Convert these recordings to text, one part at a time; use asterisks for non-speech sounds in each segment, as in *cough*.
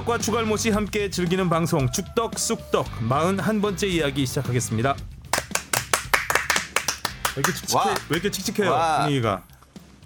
축덕과 추갈못이 함께 즐기는 방송 축덕 쑥덕 41번째 이야기 시작하겠습니다. 왜 이렇게 칙칙해? 와. 왜 이렇게 칙칙해요 와. 분위기가?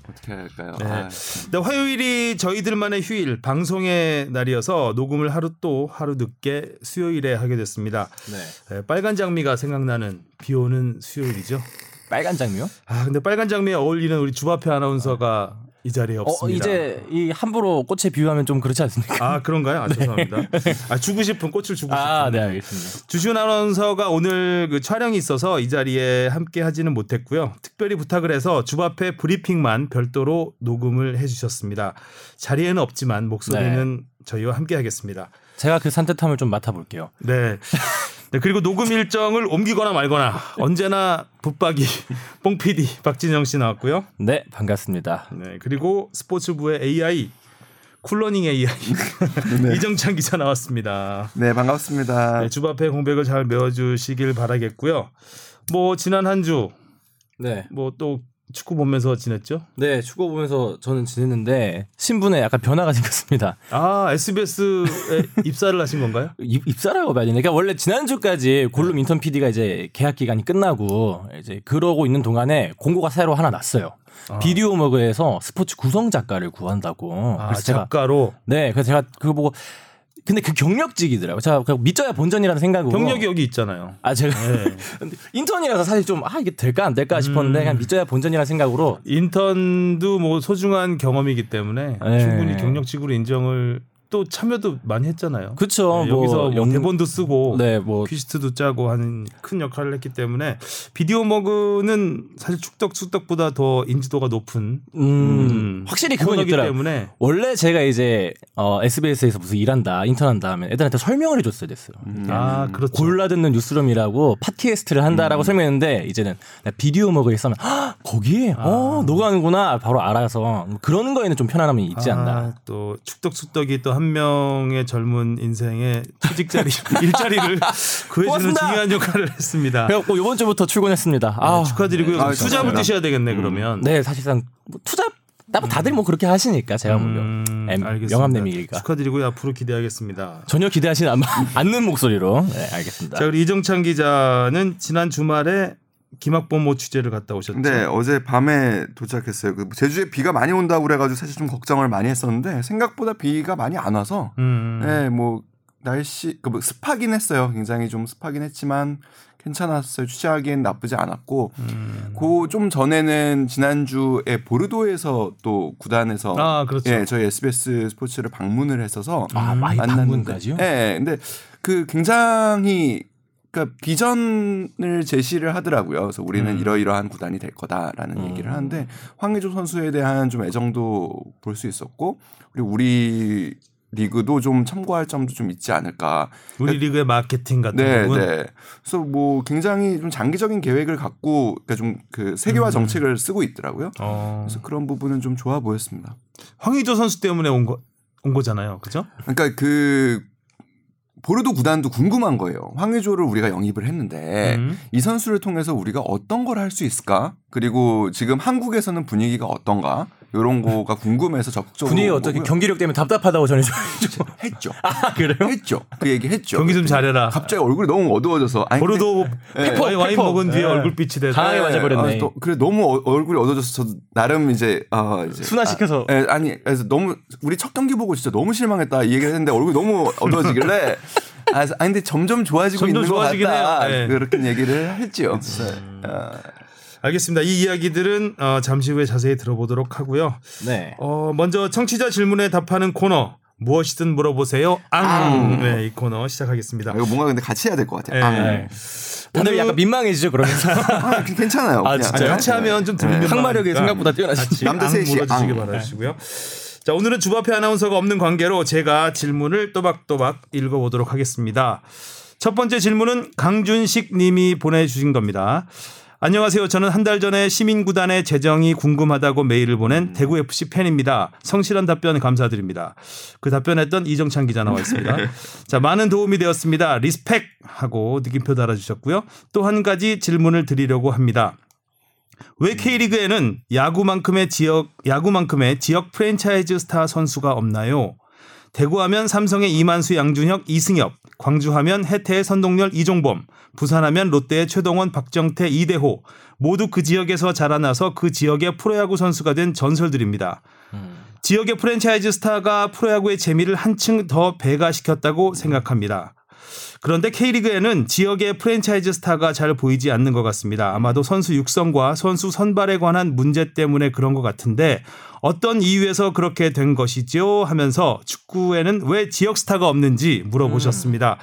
어떻게 할까요? 네. 아, 네, 화요일이 저희들만의 휴일 방송의 날이어서 녹음을 하루 또 하루 늦게 수요일에 하게 됐습니다. 네. 네, 빨간 장미가 생각나는 비오는 수요일이죠. 빨간 장미요? 아 근데 빨간 장미에 어울리는 우리 주바페 아나운서가 이 자리에 어 없습니다. 이제 이 함부로 꽃에 비유하면 좀 그렇지 않습니까? 아 그런가요? 아, 죄송합니다. *laughs* 아 주고 싶은 꽃을 주고 싶은. 아, 네 알겠습니다. 주시은 아나운서가 오늘 그 촬영이 있어서 이 자리에 함께 하지는 못했고요. 특별히 부탁을 해서 주바페 브리핑만 별도로 녹음을 해주셨습니다. 자리에는 없지만 목소리는 저희와 함께 하겠습니다. 제가 그 산뜻함을 좀 맡아볼게요. 네. *laughs* 네, 그리고 녹음 일정을 옮기거나 말거나 언제나 붙박이 *laughs* 뽕 PD 박진영 씨 나왔고요. 네 반갑습니다. 네, 그리고 스포츠부의 AI 쿨러닝 AI *laughs* 이정찬 기자 나왔습니다. 네 반갑습니다. 네, 주바페 공백을 잘 메워주시길 바라겠고요. 뭐 지난 한 주 네. 뭐 또 축구 보면서 지냈죠? 네 축구 보면서 저는 지냈는데 신분에 약간 변화가 생겼습니다. 아 SBS에 *laughs* 입사를 하신 건가요? 입, 입사라고 봐야 되나? 그러니까 원래 지난주까지 골룸 인턴 PD가 이제 계약 기간이 끝나고 이제 그러고 있는 동안에 공고가 새로 하나 났어요. 비디오 머그에서 스포츠 구성 작가를 구한다고. 아, 그래서 제가 작가로 네, 그래서 제가 그거 보고 근데 그 경력직이더라고요. 제가 그냥 믿져야 본전이라는 생각으로 경력이 여기 있잖아요. 아 제가 네. *laughs* 인턴이라서 사실 좀 아 이게 될까 안 될까 싶었는데 그냥 믿져야 본전이라는 생각으로 인턴도 뭐 소중한 경험이기 때문에 네. 충분히 경력직으로 인정을 또 참여도 많이 했잖아요. 그쵸 네, 뭐 여기서 뭐 영- 대본도 쓰고 네 뭐 퀴즈트도 짜고 하는 큰 역할을 했기 때문에 비디오 머그는 사실 축덕 축덕보다 더 인지도가 높은 음, 확실히 그건 있더라고요. 때문에 원래 제가 이제 어, SBS에서 무슨 일한다 인턴한다 하면 애들한테 설명을 해줬어야 됐어요. 아 그렇죠. 골라 듣는 뉴스룸이라고 팟캐스트를 한다라고 설명했는데 이제는 나 비디오 먹을 있으면 헉, 거기에 어 너가 하는구나 바로 알아서 뭐 그런 거에는 좀 편안함이 있지 않나. 아, 또 축덕 축덕이 또한 명의 젊은 인생의 취직 자리 *laughs* 일자리를 구해주는. 중요한 역할을 했습니다. 그래갖고 이번 주부터 출근했습니다. 아, 네, 축하드리고요. 아, 투잡을 감사합니다. 뛰셔야 되겠네 그러면. 네 사실상 뭐 투잡 나- 다들 뭐 그렇게 하시니까 제가 뭐 음, 엠- 알겠습니다. 명함내미기가 축하드리고요. 앞으로 기대하겠습니다. 전혀 기대하시는 않- *laughs* 않는 목소리로 네 알겠습니다. 자, 그리고 이정찬 기자는 지난 주말에 김학범 모 취재를 갔다 오셨죠. 네 어제 밤에 도착했어요. 그 제주에 비가 많이 온다고 그래가지고 사실 좀 걱정을 많이 했었는데 생각보다 비가 많이 안 와서 음, 네 뭐 날씨 그뭐 습하긴 했어요. 굉장히 좀 습하긴 했지만 괜찮았어요. 취재하기엔 나쁘지 않았고 음. 그좀 전에는 지난주에 보르도에서 또 구단에서 아, 그렇죠. 예, 저희 SBS 스포츠를 방문을 했어서 아 많이 만났는데 방문까지요? 예, 예. 근데 그 굉장히 그러니까 비전을 제시를 하더라고요. 그래서 우리는 음. 이러이러한 구단이 될 거다라는 얘기를 하는데 황의조 선수에 대한 좀 애정도 볼 수 있었고 그리고 우리 리그도 좀 참고할 점도 좀 있지 않을까. 우리 리그의 마케팅 같은 네, 부분. 네. 그래서 뭐 굉장히 좀 장기적인 계획을 갖고 그러니까 좀그 음. 세계화 정책을 쓰고 있더라고요. 어, 그래서 그런 부분은 좀 좋아 보였습니다. 황의조 선수 때문에 온 거. 온 거잖아요, 그죠? 그러니까 그 보르도 구단도 궁금한 거예요. 황의조를 우리가 영입을 했는데 음. 이 선수를 통해서 우리가 어떤 걸 할 수 있을까? 그리고 지금 한국에서는 분위기가 어떤가? 이런 거가 궁금해서 적극적으로 분위기 어떻게 보고요. 경기력 때문에 답답하다고 전해줘. 했죠. *laughs* 아 그래요? 했죠. 그 얘기 했죠. 경기 좀 잘해라. 갑자기 얼굴이 너무 어두워져서 아니, 보르도 네. 와인, 와인 페퍼. 먹은 뒤에 네. 얼굴빛이 돼서 강하게 맞아버렸네. 아, 또, 그래 너무 어- 얼굴이 어두워져서 저 나름 이제 아 이제 순화시켜서. 아, 예, 아니 그래서 너무 우리 첫 경기 보고 진짜 너무 실망했다 이 얘기를 했는데 얼굴이 너무 어두워지길래 아, 아 근데 점점 좋아지고 점점 있는 것 좋아지긴 같다 해요. 네. 그렇게 얘기를 했죠. 아, 알겠습니다. 이 이야기들은 어, 잠시 후에 자세히 들어보도록 하고요. 네. 어, 먼저 청취자 질문에 답하는 코너 무엇이든 물어보세요. 앙. 네, 이 코너 시작하겠습니다. 아, 이거 뭔가 근데 같이 해야 될 것 같아요. 네. 아, 네. 다들 오늘- 약간 민망해지죠 그러면서. *laughs* 아, 그- 괜찮아요. 아. 진짜요? 같이 하면 좀 들으면 항마력이 생각보다 뛰어나시지. 남자 셋이 물어주시기 앙. 바라시고요. 자 오늘은 주바페 아나운서가 없는 관계로 제가 질문을 또박또박 읽어보도록 하겠습니다. 첫 번째 질문은 강준식 님이 보내주신 겁니다. 안녕하세요. 저는 한 달 전에 시민구단의 재정이 궁금하다고 메일을 보낸 대구 FC 팬입니다. 성실한 답변 감사드립니다. 그 답변했던 이정찬 기자 나와 있습니다. 자, 많은 도움이 되었습니다. respect 하고 느낌표 달아주셨고요. 또 한 가지 질문을 드리려고 합니다. 왜 K리그에는 야구만큼의 지역 야구만큼의 지역 프랜차이즈 스타 선수가 없나요? 대구하면 삼성의 이만수, 양준혁, 이승엽, 광주하면 해태의 선동열, 이종범, 부산하면 롯데의 최동원, 박정태, 이대호 모두 그 지역에서 자라나서 그 지역의 프로야구 선수가 된 전설들입니다. 지역의 프랜차이즈 스타가 프로야구의 재미를 한층 더 배가시켰다고 생각합니다. 그런데 K리그에는 지역의 프랜차이즈 스타가 잘 보이지 않는 것 같습니다. 아마도 선수 육성과 선수 선발에 관한 문제 때문에 그런 것 같은데 어떤 이유에서 그렇게 된 것이죠? 하면서 축구에는 왜 지역 스타가 없는지 물어보셨습니다.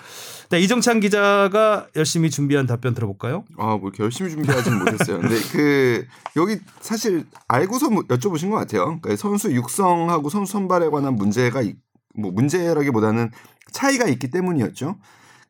네, 이정찬 기자가 열심히 준비한 답변 들어볼까요? 아, 뭐 이렇게 열심히 준비하진 못했어요. 근데 그 여기 사실 알고서 뭐 여쭤보신 것 같아요. 그러니까 선수 육성하고 선수 선발에 관한 문제가 있- 뭐 문제라기보다는 차이가 있기 때문이었죠.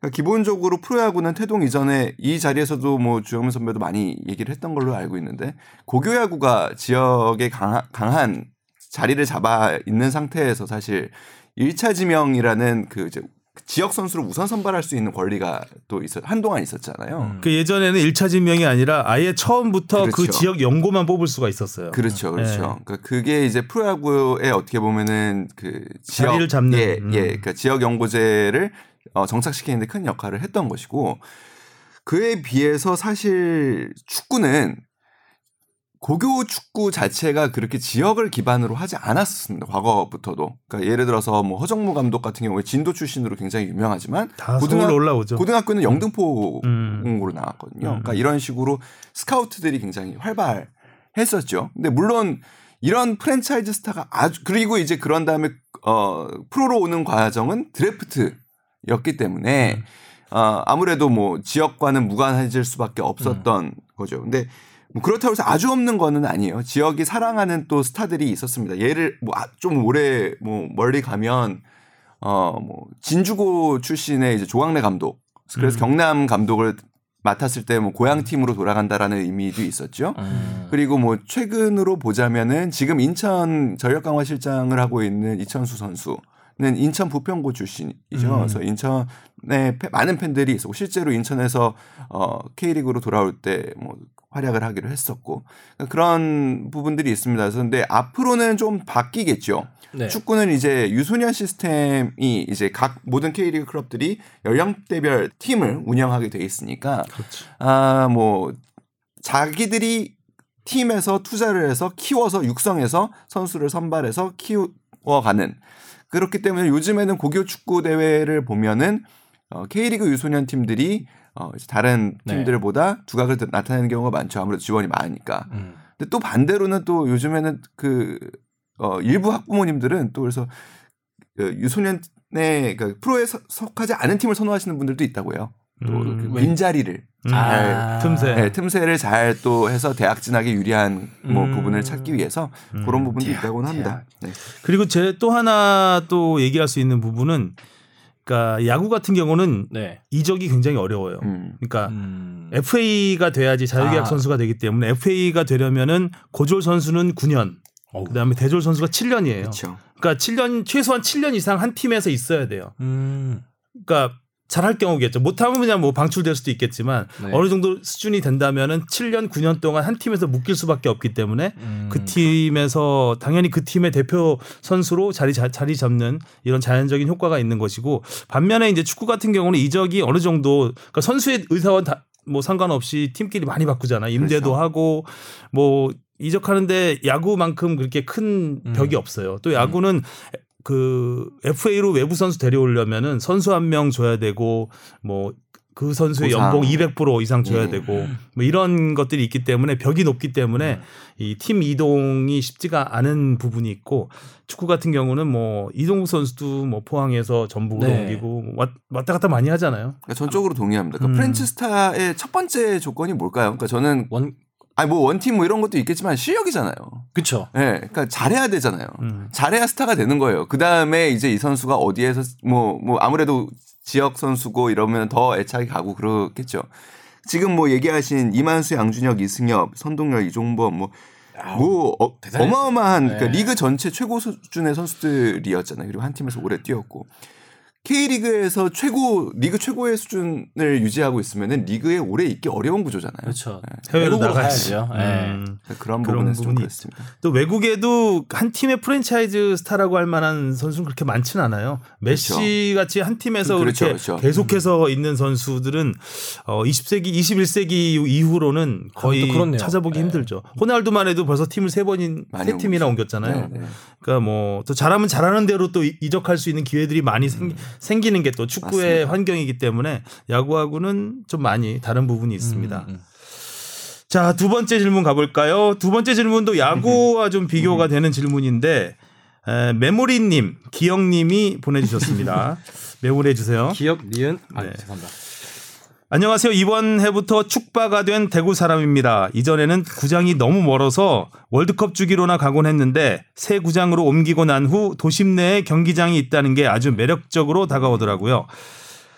그러니까 기본적으로 프로야구는 태동 이전에 이 자리에서도 뭐 주영민 선배도 많이 얘기를 했던 걸로 알고 있는데 고교야구가 지역에 강하, 강한 자리를 잡아 있는 상태에서 사실 1차 지명이라는 그 이제 지역 선수를 우선 선발할 수 있는 권리가 또 있어 한동안 있었잖아요. 그 예전에는 1차 지명이 아니라 아예 처음부터 그 그렇죠. 지역 연고만 뽑을 수가 있었어요. 그렇죠, 그렇죠. 네. 그러니까 그게 이제 프로야구에 어떻게 보면은 그 지역 자리를 잡는, 예, 음. 예, 그러니까 지역 연고제를 어, 정착시키는데 큰 역할을 했던 것이고 그에 비해서 사실 축구는 고교 축구 자체가 그렇게 지역을 기반으로 하지 않았습니다. 과거부터도. 그러니까 예를 들어서 뭐 허정무 감독 같은 경우에 진도 출신으로 굉장히 유명하지만 다 고등학- 서울로 올라오죠. 고등학교는 영등포 음. 공고로 나왔거든요. 음. 그러니까 이런 식으로 스카우트들이 굉장히 활발했었죠. 근데 물론 이런 프랜차이즈 스타가 아주 그리고 이제 그런 다음에 어 프로로 오는 과정은 드래프트 였기 때문에 음. 어 아무래도 뭐 지역과는 무관해질 수밖에 없었던 음. 거죠. 근데 뭐 그렇다고 해서 아주 없는 거는 아니에요. 지역이 사랑하는 또 스타들이 있었습니다. 예를 뭐 좀 오래 뭐 멀리 가면 어뭐 진주고 출신의 이제 조광래 감독. 그래서 음. 경남 감독을 맡았을 때 뭐 고향 팀으로 돌아간다라는 의미도 있었죠. 음. 그리고 뭐 최근으로 보자면은 지금 인천 전력 강화 실장을 하고 있는 이천수 선수 는 인천 부평고 출신이죠. 음. 그래서 인천에 팬- 많은 팬들이 있었고 실제로 인천에서 어 K리그로 돌아올 때 뭐 활약을 하기로 했었고 그러니까 그런 부분들이 있습니다. 그래서 근데 앞으로는 좀 바뀌겠죠. 네. 축구는 이제 유소년 시스템이 이제 각 모든 K리그 클럽들이 연령대별 팀을 운영하게 돼 있으니까 그렇죠. 아뭐 자기들이 팀에서 투자를 해서 키워서 육성해서 선수를 선발해서 키워가는 그렇기 때문에 요즘에는 고교 축구 대회를 보면은 어, K리그 유소년 팀들이 어, 이제 다른 네. 팀들보다 두각을 나타내는 경우가 많죠. 아무래도 지원이 많으니까. 음. 근데 또 반대로는 또 요즘에는 그 어, 일부 학부모님들은 또 그래서 그 유소년의 그 프로에 서- 속하지 않은 팀을 선호하시는 분들도 있다고요. 또 음. 그 빈자리를 음. 잘 아. 틈새. 네, 틈새를 잘 또 해서 대학 진학에 유리한 뭐 음. 부분을 찾기 위해서 음. 그런 부분도 대학, 있다고는 합니다. 네. 그리고 제 또 하나 또 얘기할 수 있는 부분은 그러니까 야구 같은 경우는 네. 이적이 굉장히 어려워요. 음. 그러니까 음. FA가 돼야지 자유계약 아. 선수가 되기 때문에 FA가 되려면은 고졸 선수는 9년, 어우. 그다음에 대졸 선수가 7년이에요. 그렇죠. 그러니까 7년 최소한 7년 이상 한 팀에서 있어야 돼요. 음. 그러니까 잘할 경우겠죠. 못하면 그냥 뭐 방출될 수도 있겠지만 네. 어느 정도 수준이 된다면은 7년 9년 동안 한 팀에서 묶일 수밖에 없기 때문에 음. 그 팀에서 당연히 그 팀의 대표 선수로 자리 자, 자리 잡는 이런 자연적인 효과가 있는 것이고 반면에 이제 축구 같은 경우는 이적이 어느 정도 그러니까 선수의 의사와 다, 뭐 상관없이 팀끼리 많이 바꾸잖아. 임대도 그렇죠. 하고 뭐 이적하는데 야구만큼 그렇게 큰 음. 벽이 없어요. 또 야구는 그 FA로 외부 선수 데려오려면은 선수 한 명 줘야 되고 뭐그 선수의 보상. 연봉 200% 이상 줘야 예. 되고 뭐 이런 것들이 있기 때문에 벽이 높기 때문에 음. 이팀 이동이 쉽지가 않은 부분이 있고 축구 같은 경우는 뭐 이동국 선수도 뭐 포항에서 전북으로 네. 옮기고 왔- 왔다 갔다 많이 하잖아요. 그러니까 전적으로 동의합니다. 그러니까 음. 프랜차이즈 스타의 첫 번째 조건이 뭘까요? 그러니까 저는 원 아니 뭐 one team 뭐 이런 것도 있겠지만 실력이잖아요. 그쵸. 예, 그러니까 잘해야 되잖아요. 음. 잘해야 스타가 되는 거예요. 그 다음에 이제 이 선수가 어디에서 뭐, 뭐 아무래도 지역 선수고 이러면 더 애착이 가고 그렇겠죠. 지금 뭐 얘기하신 이만수, 양준혁, 이승엽, 선동열, 이종범 뭐, 뭐 어, 대단했어요. 어마어마한 그러니까 네. 리그 전체 최고 수준의 선수들이었잖아요. 그리고 한 팀에서 오래 뛰었고. K리그에서 최고 리그 최고의 수준을 유지하고 있으면은 리그에 오래 있기 어려운 구조잖아요. 그렇죠. 해외로 외국으로 나가야지. 가야죠. 예. 음. 그런 그런 부분에서 좀 부분이 그렇습니다. 또 외국에도 한 팀의 프랜차이즈 스타라고 할 만한 선수는 그렇게 많지는 않아요. 메시 같이 한 팀에서 그렇죠, 그렇게 그렇죠. 계속해서 있는 선수들은 어 20세기, 21세기 이후로는 거의. 찾아보기 네. 힘들죠. 호날두만 해도 벌써 팀을 세 번인 세 팀이나. 옮겼잖아요. 네, 네. 그러니까 뭐 또 잘하면 잘하는 대로 또 이- 이적할 수 있는 기회들이 많이 생, 생기는 게 또 축구의 음. 맞습니다. 환경이기 때문에 야구하고는 좀 많이 다른 부분이 있습니다. 음, 음. 자, 두 번째 질문 가볼까요? 두 번째 질문도 야구와 좀 비교가 되는 질문인데, 에, 메모리님, 기영님이 보내주셨습니다. *laughs* 메모리 해 주세요. 기억 니은 아 네. 죄송합니다. 안녕하세요. 이번 해부터 축바가 된 대구 사람입니다. 이전에는 구장이 너무 멀어서 월드컵 주기로나 가곤 했는데 새 구장으로 옮기고 난 후 도심 내에 경기장이 있다는 게 아주 매력적으로 다가오더라고요.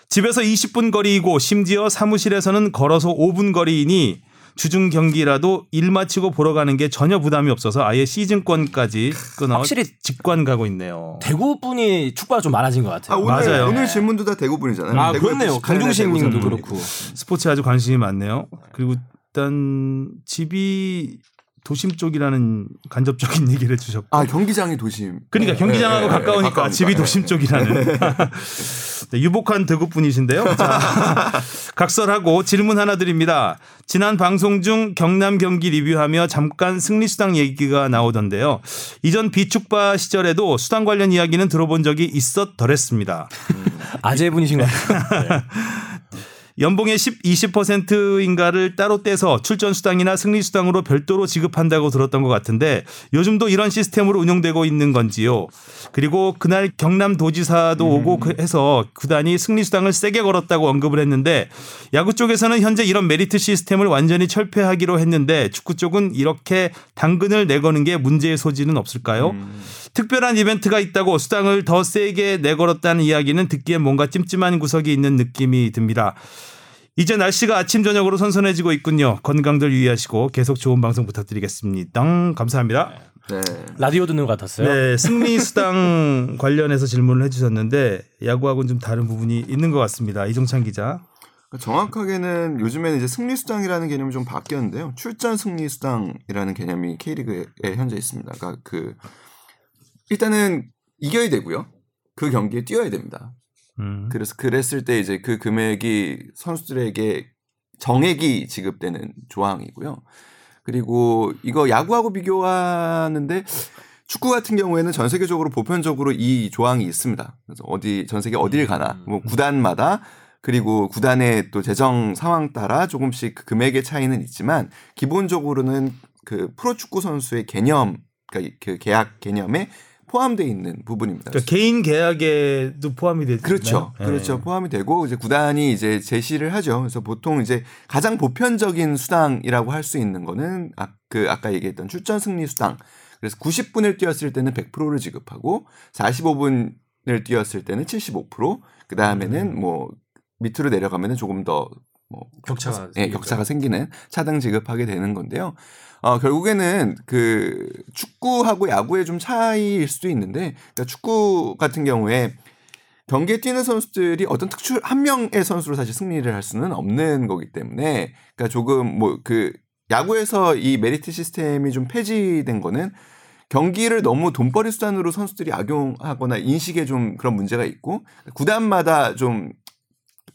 집에서 20분 거리이고 심지어 사무실에서는 걸어서 5분 거리이니 주중 경기라도 일 마치고 보러 가는 게 전혀 부담이 없어서 아예 시즌권까지 끊어 확실히 직관 가고 있네요. 대구 분이 축구가 좀 많아진 것 아, 같아요. 오늘, 맞아요. 오늘 질문도 다 대구 분이잖아요. 아, 대구 그렇네요. 강중식님도 그렇고. 스포츠에 아주 관심이 많네요. 그리고 일단 집이 도심 쪽이라는 간접적인 얘기를 해주셨고. 아 경기장이 도심. 그러니까 네, 경기장하고 네, 네, 가까우니까 가까우니까. 집이 도심 쪽이라는 네, *laughs* 유복한 대구 분이신데요. 자, *laughs* 각설하고 질문 하나 드립니다. 지난 방송 중 경남 경기 리뷰하며 잠깐 승리 수당 얘기가 나오던데요. 이전 비축바 시절에도 수당 관련 이야기는 들어본 적이 있었더랬습니다. 아재 분이신 것 같아요. *laughs* 연봉의 10, 20%인가를 따로 떼서 출전 수당이나 승리 수당으로 별도로 지급한다고 들었던 것 같은데 요즘도 이런 시스템으로 운영되고 있는 건지요. 그리고 그날 경남 도지사도 오고 그- 해서 구단이 승리 수당을 세게 걸었다고 언급을 했는데 야구 쪽에서는 현재 이런 메리트 시스템을 완전히 철폐하기로 했는데 축구 쪽은 이렇게 당근을 내거는 게 문제의 소지는 없을까요? 특별한 이벤트가 있다고 수당을 더 세게 내걸었다는 이야기는 듣기엔 뭔가 찜찜한 구석이 있는 느낌이 듭니다. 이제 날씨가 아침 저녁으로 선선해지고 있군요. 건강들 유의하시고 계속 좋은 방송 부탁드리겠습니다. 감사합니다. 네. 라디오 듣는 것 같았어요. 네, 승리 수당 *laughs* 관련해서 질문을 해주셨는데 야구하고는 좀 다른 부분이 있는 것 같습니다. 이종찬 기자. 정확하게는 요즘에는 이제 승리 수당이라는 개념이 좀 바뀌었는데요. 출전 승리 수당이라는 개념이 K리그에 현재 있습니다. 그러니까 그 일단은 이겨야 되고요. 그 경기에 뛰어야 됩니다. 음. 그래서 그랬을 때 이제 그 금액이 선수들에게 정액이 지급되는 조항이고요. 그리고 이거 야구하고 비교하는데 축구 같은 경우에는 전 세계적으로 보편적으로 이 조항이 있습니다. 그래서 어디 전 세계 어딜 가나 뭐 구단마다 그리고 구단의 또 재정 상황 따라 조금씩 그 금액의 차이는 있지만 기본적으로는 그 프로축구 선수의 개념 그러니까 그 계약 개념에 포함되어 있는 부분입니다. 그러니까 개인 계약에도 포함이 되죠. 그렇죠. 네. 그렇죠. 포함이 되고 이제 구단이 이제 제시를 하죠. 그래서 보통 이제 가장 보편적인 수당이라고 할 수 있는 거는 아, 그 아까 얘기했던 출전 승리 수당. 그래서 90분을 뛰었을 때는 100%를 지급하고 45분을 뛰었을 때는 75%. 그 다음에는 뭐 밑으로 내려가면은 조금 더뭐 격차가 예, 격차가 생기는 차등 지급하게 되는 건데요. 어, 결국에는 그 축구하고 야구의 좀 차이일 수도 있는데 그러니까 축구 같은 경우에 경기에 뛰는 선수들이 어떤 특출 한 명의 선수로 사실 승리를 할 수는 없는 거기 때문에 그러니까 조금 뭐 그 야구에서 이 메리트 시스템이 좀 폐지된 거는 경기를 너무 돈벌이 수단으로 선수들이 악용하거나 인식에 좀 그런 문제가 있고 구단마다 좀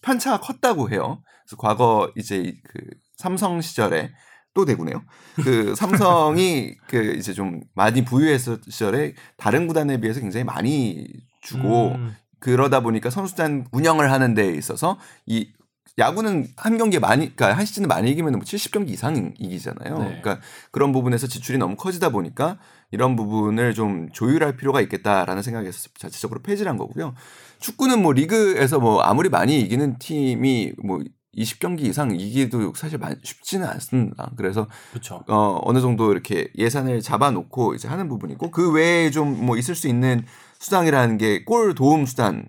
편차가 컸다고 해요. 그래서 과거 이제 그 삼성 시절에 또 대구네요. 그 *laughs* 삼성이 그 이제 좀 많이 부유했을 시절에 다른 구단에 비해서 굉장히 많이 주고 음. 그러다 보니까 선수단 운영을 하는 데 있어서 이 야구는 한 경기에 많이 그러니까 한 시즌에 많이 이기면 뭐 70경기 이상 이기잖아요. 네. 그러니까 그런 부분에서 지출이 너무 커지다 보니까 이런 부분을 좀 조율할 필요가 있겠다라는 생각에서 자체적으로 폐지를 한 거고요. 축구는 뭐 리그에서 뭐 아무리 많이 이기는 팀이 뭐 20경기 이상 이기도 사실 많- 쉽지는 않습니다. 그래서 그렇죠. 어, 어느 정도 이렇게 예산을 잡아놓고 이제 하는 부분이고 그 외에 좀 뭐 있을 수 있는 수당이라는 게 골 도움 수단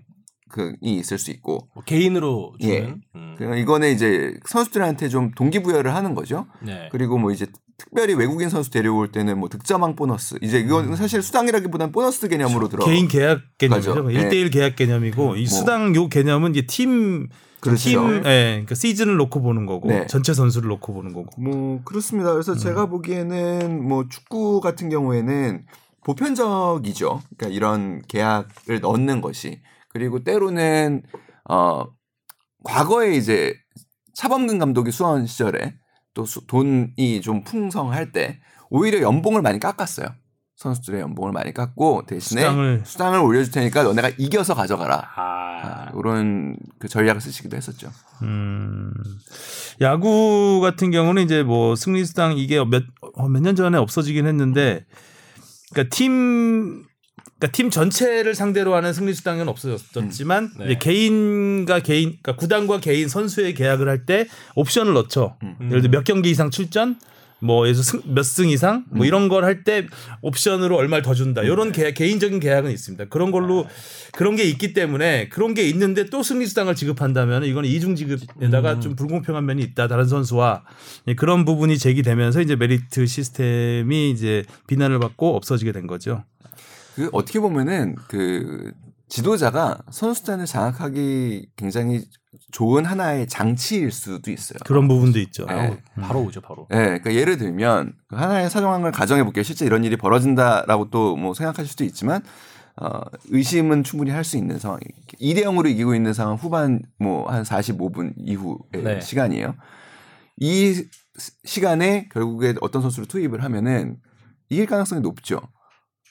그이 있을 수 있고 뭐 개인으로 주는. 예. 음. 그러니까 이거는 이제 선수들한테 좀 동기부여를 하는 거죠. 네. 그리고 뭐 이제 특별히 외국인 선수 데려올 때는 뭐 득점왕 보너스 이제 이건 사실 수당이라기보다는 보너스 개념으로 들어 개인 계약 개념이죠. 가죠. 1대1 계약 개념이고 이 뭐. 수당 요 개념은 이제 팀 그렇죠. 팀 예, 그러니까 시즌을 놓고 보는 거고 네. 전체 선수를 놓고 보는 거고. 뭐 그렇습니다. 음. 그래서 제가 보기에는 뭐 축구 같은 경우에는 보편적이죠. 그러니까 이런 계약을 넣는 것이 그리고 때로는 어 과거에 이제 차범근 감독이 수원 시절에 또 수- 돈이 좀 풍성할 때 오히려 연봉을 많이 깎았어요. 선수들의 연봉을 많이 깎고 대신에 수당을. 수당을 올려줄 테니까 너네가 이겨서 가져가라. 아, 이런 그 전략을 쓰시기도 했었죠. 음. 야구 같은 경우는 이제 뭐 승리 수당 이게 몇몇 년 전에 없어지긴 했는데 그러니까 팀 그러니까 팀 전체를 상대로 하는 승리 수당은 없어졌지만 네. 이제 개인과 개인 그러니까 구단과 개인 선수의 계약을 할 때 옵션을 넣죠. 음. 예를 들어 몇 경기 이상 출전 뭐 예를 들어 몇승 이상 뭐 이런 걸 할 때 옵션으로 얼마를 더 준다. 이런 계약, 개인적인 계약은 있습니다. 그런 걸로 그런 게 있기 때문에 그런 게 있는데 또 승리 수당을 지급한다면 이거는 이중 지급에다가 좀 불공평한 면이 있다. 다른 선수와 예, 그런 부분이 제기되면서 이제 메리트 시스템이 이제 비난을 받고 없어지게 된 거죠. 그 어떻게 보면은 그 지도자가 선수단을 장악하기 굉장히 좋은 하나의 장치일 수도 있어요. 그런 부분도 있죠. 네. 바로 오죠, 바로. 예, 그러니까 예를 들면 그 하나의 사정을 가정해 볼게요. 실제 이런 일이 벌어진다라고 또 뭐 생각하실 수도 있지만 어, 의심은 충분히 할 수 있는 상황이 2대 0으로 이기고 있는 상황 후반 뭐 한 45분 이후의 네. 시간이에요. 이 시- 시간에 결국에 어떤 선수를 투입을 하면은 이길 가능성이 높죠.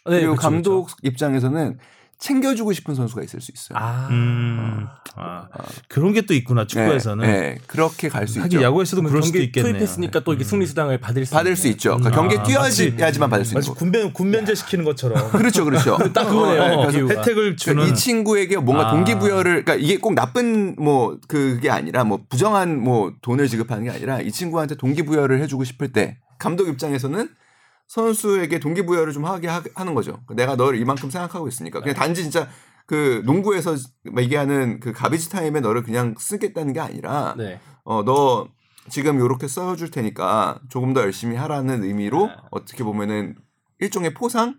네, 그리고 그쵸, 감독 그쵸. 입장에서는 챙겨주고 싶은 선수가 있을 수 있어요. 아, 음, 아, 그런 게 또 있구나 축구에서는. 네, 네, 그렇게 갈수 하긴 있죠. 야구에서도 그럴 수도 경기 있겠네요. 투입했으니까 또 이게 승리 수당을 받을 수 받을 수 있네. 있죠. 그러니까 음. 경기에 아, 뛰어야지만 받을 수 있는 거. 군면 군면제 시키는 것처럼 *laughs* 그렇죠, 그렇죠. *laughs* 딱 그거네요. 어, 어, 비유가. 혜택을 주는 그러니까 이 친구에게 뭔가 아. 동기부여를 그러니까 이게 꼭 나쁜 뭐 그게 아니라 뭐 부정한 뭐 돈을 지급하는 게 아니라 이 친구한테 동기부여를 해주고 싶을 때 감독 입장에서는 선수에게 동기부여를 좀 하게 하, 는 거죠. 내가 너를 이만큼 생각하고 있으니까 그냥 단지 진짜 그 농구에서 얘기하는 그 가비지 타임에 너를 그냥 쓰겠다는 게 아니라 네. 어너 지금 요렇게 써줄 테니까 조금 더 열심히 하라는 의미로 네. 어떻게 보면은 일종의 포상을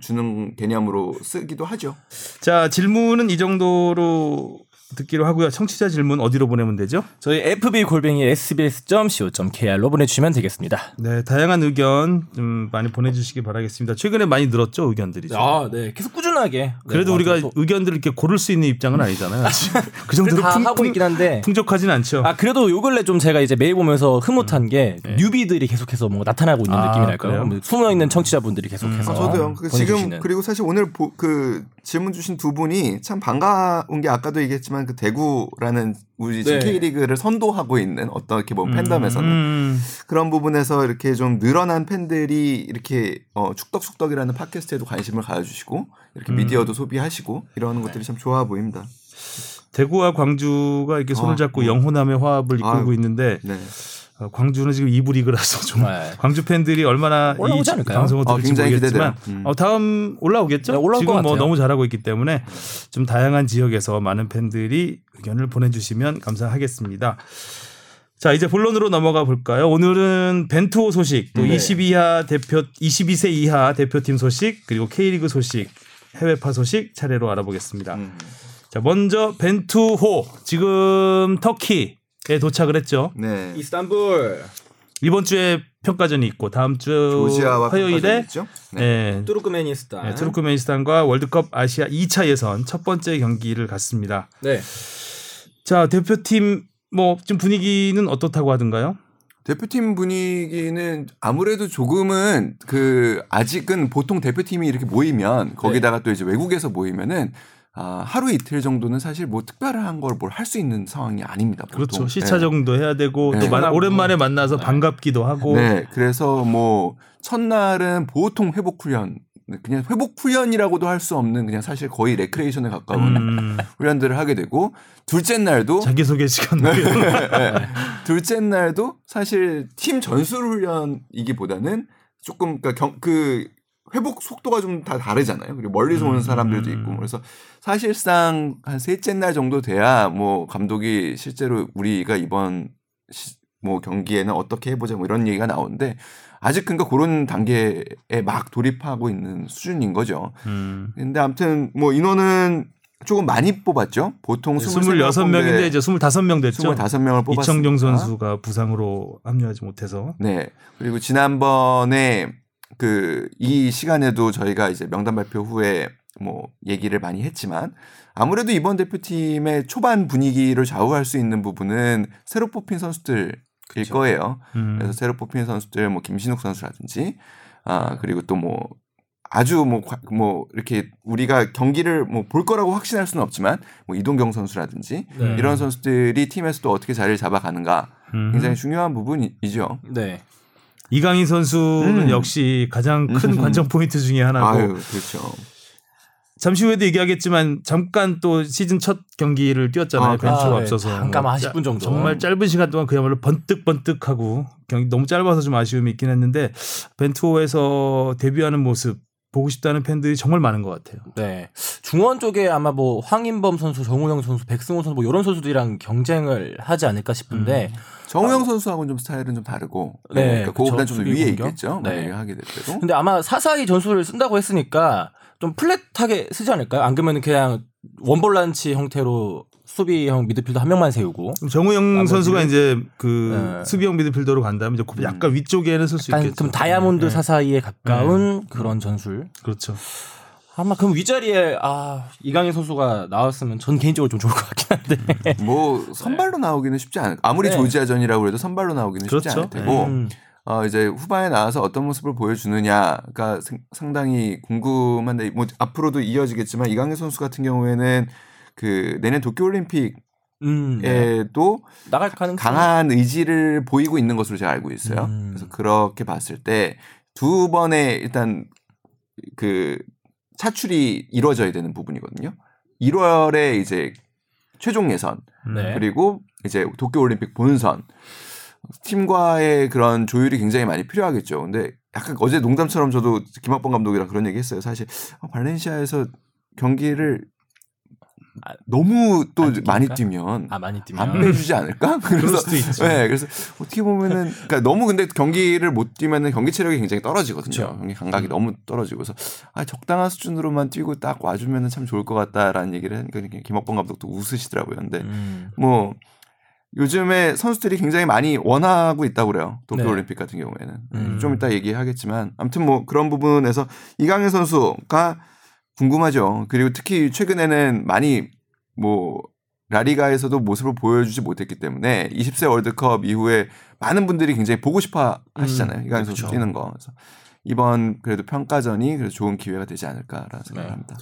주는 개념으로 쓰기도 하죠. 자 질문은 이 정도로 듣기로 하고요. 청취자 질문 어디로 보내면 되죠? 저희 fb 골뱅이 sbs.co.kr로 보내주시면 되겠습니다. 네, 다양한 의견 좀 많이 보내주시기 바라겠습니다. 최근에 많이 늘었죠 의견들이. 좀. 아, 네. 계속 꾸준하게. 그래도 네, 우리가. 또 의견들을 이렇게 고를 수 있는 입장은 아니잖아요. *laughs* 그 정도로 다 풍, 하고 풍, 있긴 한데. 풍족하진 않죠. 아 그래도 요 근래 좀 제가 이제 메일 보면서 흐뭇한 게 뉴비들이 계속해서 뭔가 나타나고 있는 네. 아, 느낌이랄까요? 뭐 숨어 있는 청취자분들이 계속해서 아, 저도요. 그 지금. 그리고 사실 오늘 보, 그 질문 주신 두 분이 참 반가운 게 아까도 얘기했지만 그 대구라는 우리 네. K리그를 선도하고 있는 어떻게 보면 팬덤에서는 음, 그런 부분에서 이렇게 좀 늘어난 팬들이 이렇게 어, 축덕숙덕이라는 팟캐스트에도 관심을 가져주시고 이렇게 음. 미디어도 소비하시고 이러는 것들이 참 좋아 보입니다. 대구와 광주가 이렇게 손을 아, 잡고 뭐. 영호남의 화합을 이끌고 아유. 있는데 네. 어, 광주는 지금 2부 리그라서 좀 네. *laughs* 광주 팬들이 얼마나 이 올라오지 않을까요? 방송을 아, 들을지 굉장히 모르겠지만. 음. 어, 다음 올라오겠죠? 네, 올라올 지금 것뭐 같아요. 너무 잘하고 있기 때문에 좀 다양한 지역에서 많은 팬들이 의견을 보내주시면 감사하겠습니다. 자 이제 본론으로 넘어가 볼까요? 오늘은 벤투호 소식, 또 네. 22하 대표 22세 이하 대표팀 소식 그리고 K리그 소식, 해외파 소식 차례로 알아보겠습니다. 음. 자 먼저 벤투호 지금 터키 에 도착을 했죠. 네. 이스탄불 이번 주에 평가전이 있고 다음 주 조지아와 화요일에? 네. 네. 투르크메니스탄. 네, 투르크메니스탄과 월드컵 아시아 2차 예선 첫 번째 경기를 갔습니다. 네. 자 대표팀 뭐 지금 분위기는 어떻다고 하던가요? 대표팀 분위기는 아무래도 조금은 그 아직은 보통 대표팀이 이렇게 모이면 거기다가 또 이제 외국에서 모이면은 아, 하루 이틀 정도는 사실 뭐 특별한 걸 뭘 할 수 있는 상황이 아닙니다. 보통. 그렇죠. 시차 적응도 해야 되고 네. 또 만- 피곤하고. 오랜만에 만나서 반갑기도 하고 네. 네, 그래서 뭐 첫날은 보통 회복 훈련 그냥 회복 훈련이라고도 할 수 없는 그냥 사실 거의 레크레이션에 가까운 음, *laughs* 훈련들을 하게 되고 둘째 날도 자기소개 시간 네. *laughs* 둘째 날도 사실 팀 전술 훈련이기보다는 조금 그러니까 경, 그 회복 속도가 좀 다 다르잖아요. 그리고 멀리서 오는 음. 사람들도 있고 그래서 사실상 한 셋째 날 정도 돼야 뭐 감독이 실제로 우리가 이번 시, 뭐 경기에는 어떻게 해보자 뭐 이런 얘기가 나오는데 아직 그러니까 그런 단계에 막 돌입하고 있는 수준인 거죠. 음. 근데 아무튼 뭐 인원은 조금 많이 뽑았죠. 보통 26명인데 이제 25명 됐죠. 25명을 뽑았습니다. 이청용 선수가 부상으로 합류하지 못해서. 네. 그리고 지난번에 그 이 시간에도 저희가 이제 명단 발표 후에 뭐 얘기를 많이 했지만 아무래도 이번 대표팀의 초반 분위기를 좌우할 수 있는 부분은 새로 뽑힌 선수들일 그쵸. 거예요. 음. 그래서 새로 뽑힌 선수들 뭐 김신욱 선수라든지 아 그리고 또 뭐 아주 뭐뭐 이렇게 우리가 경기를 뭐 볼 거라고 확신할 수는 없지만 뭐 이동경 선수라든지 네. 이런 선수들이 팀에서 또 어떻게 자리를 잡아가는가 음. 굉장히 중요한 부분이죠. 네. 이강인 선수는 음. 역시 가장 큰 음. 관전 포인트 중에 하나고 아유 그렇죠. 잠시 후에도 얘기하겠지만 잠깐 또 시즌 첫 경기를 뛰었잖아요. 아, 벤투가 아, 네. 없어서 잠깐 뭐 40분 정도. 정말 짧은 시간 동안 그야말로 번뜩번뜩하고 경기 너무 짧아서 좀 아쉬움이 있긴 했는데 벤투에서 데뷔하는 모습 보고 싶다는 팬들이 정말 많은 것 같아요. 네. 중원 쪽에 아마 뭐 황인범 선수, 정우영 선수, 백승호 선수 뭐 이런 선수들이랑 경쟁을 하지 않을까 싶은데 정우영 선수하고는 좀 스타일은 좀 다르고 네, 네, 그러니까 그거보다 그쵸. 좀 위에 공격. 있겠죠. 네. 만약에 하게 될 때도. 근데 아마 사사이 전술을 쓴다고 했으니까 좀 플랫하게 쓰지 않을까요? 안 그러면 그냥 원볼란치 형태로 수비형 미드필더 한 명만 세우고 정우영 선수가 이제 그 네. 수비형 미드필더로 간다면 이제 약간 위쪽에는 쓸수 약간 있겠죠. 좀 다이아몬드 네. 사사이에 가까운 그런 전술. 그렇죠. 아마 그럼 위자리에 아 이강인 선수가 나왔으면 전 개인적으로 좀 좋을 것 같긴 한데. 뭐 선발로 나오기는 쉽지 않을. 아무리 네. 조지아전이라고 해도 선발로 나오기는 쉽지 그렇죠. 않을 테고. 음. 어 이제 후반에 나와서 어떤 모습을 보여주느냐가 생- 상당히 궁금한데 뭐 앞으로도 이어지겠지만 이강인 선수 같은 경우에는 그 내년 도쿄올림픽에도 음. 네. 나갈 가능성 강한 의지를 보이고 있는 것으로 제가 알고 있어요. 음. 그래서 그렇게 봤을 때 두 번의 일단 그 차출이 이루어져야 되는 부분이거든요. 1월에 이제 최종 예선 네. 그리고 이제 도쿄 올림픽 본선 팀과의 그런 조율이 굉장히 많이 필요하겠죠. 근데 약간 어제 농담처럼 저도 김학범 감독이랑 그런 얘기 했어요. 사실 아, 발렌시아에서 경기를 아, 너무 또? 많이 뛰면 아 많이 뛰면 안 빼주지 않을까? 그래서 수도 있죠. 네, 그래서 어떻게 보면은 그러니까 너무 근데 경기를 못 뛰면은 경기 체력이 굉장히 떨어지거든요. 그쵸. 경기 감각이 너무 떨어지고 그래서 아 적당한 수준으로만 뛰고 딱 와주면은 참 좋을 것 같다라는 얘기를 하니까 김학범 감독도 웃으시더라고요. 근데 음. 뭐 요즘에 선수들이 굉장히 많이 원하고 있다고 그래요. 네. 도쿄올림픽 같은 경우에는 음. 좀 이따 얘기하겠지만 아무튼 뭐 그런 부분에서 이강인 선수가 궁금하죠. 그리고 특히 최근에는 많이 뭐 라리가에서도 모습을 보여주지 못했기 때문에 20세 월드컵 이후에 많은 분들이 굉장히 보고 싶어 하시잖아요. 음, 선수 그렇죠. 뛰는 거. 그래서 이번 그래도 평가전이 그래서 좋은 기회가 되지 않을까라는 생각을 네. 합니다.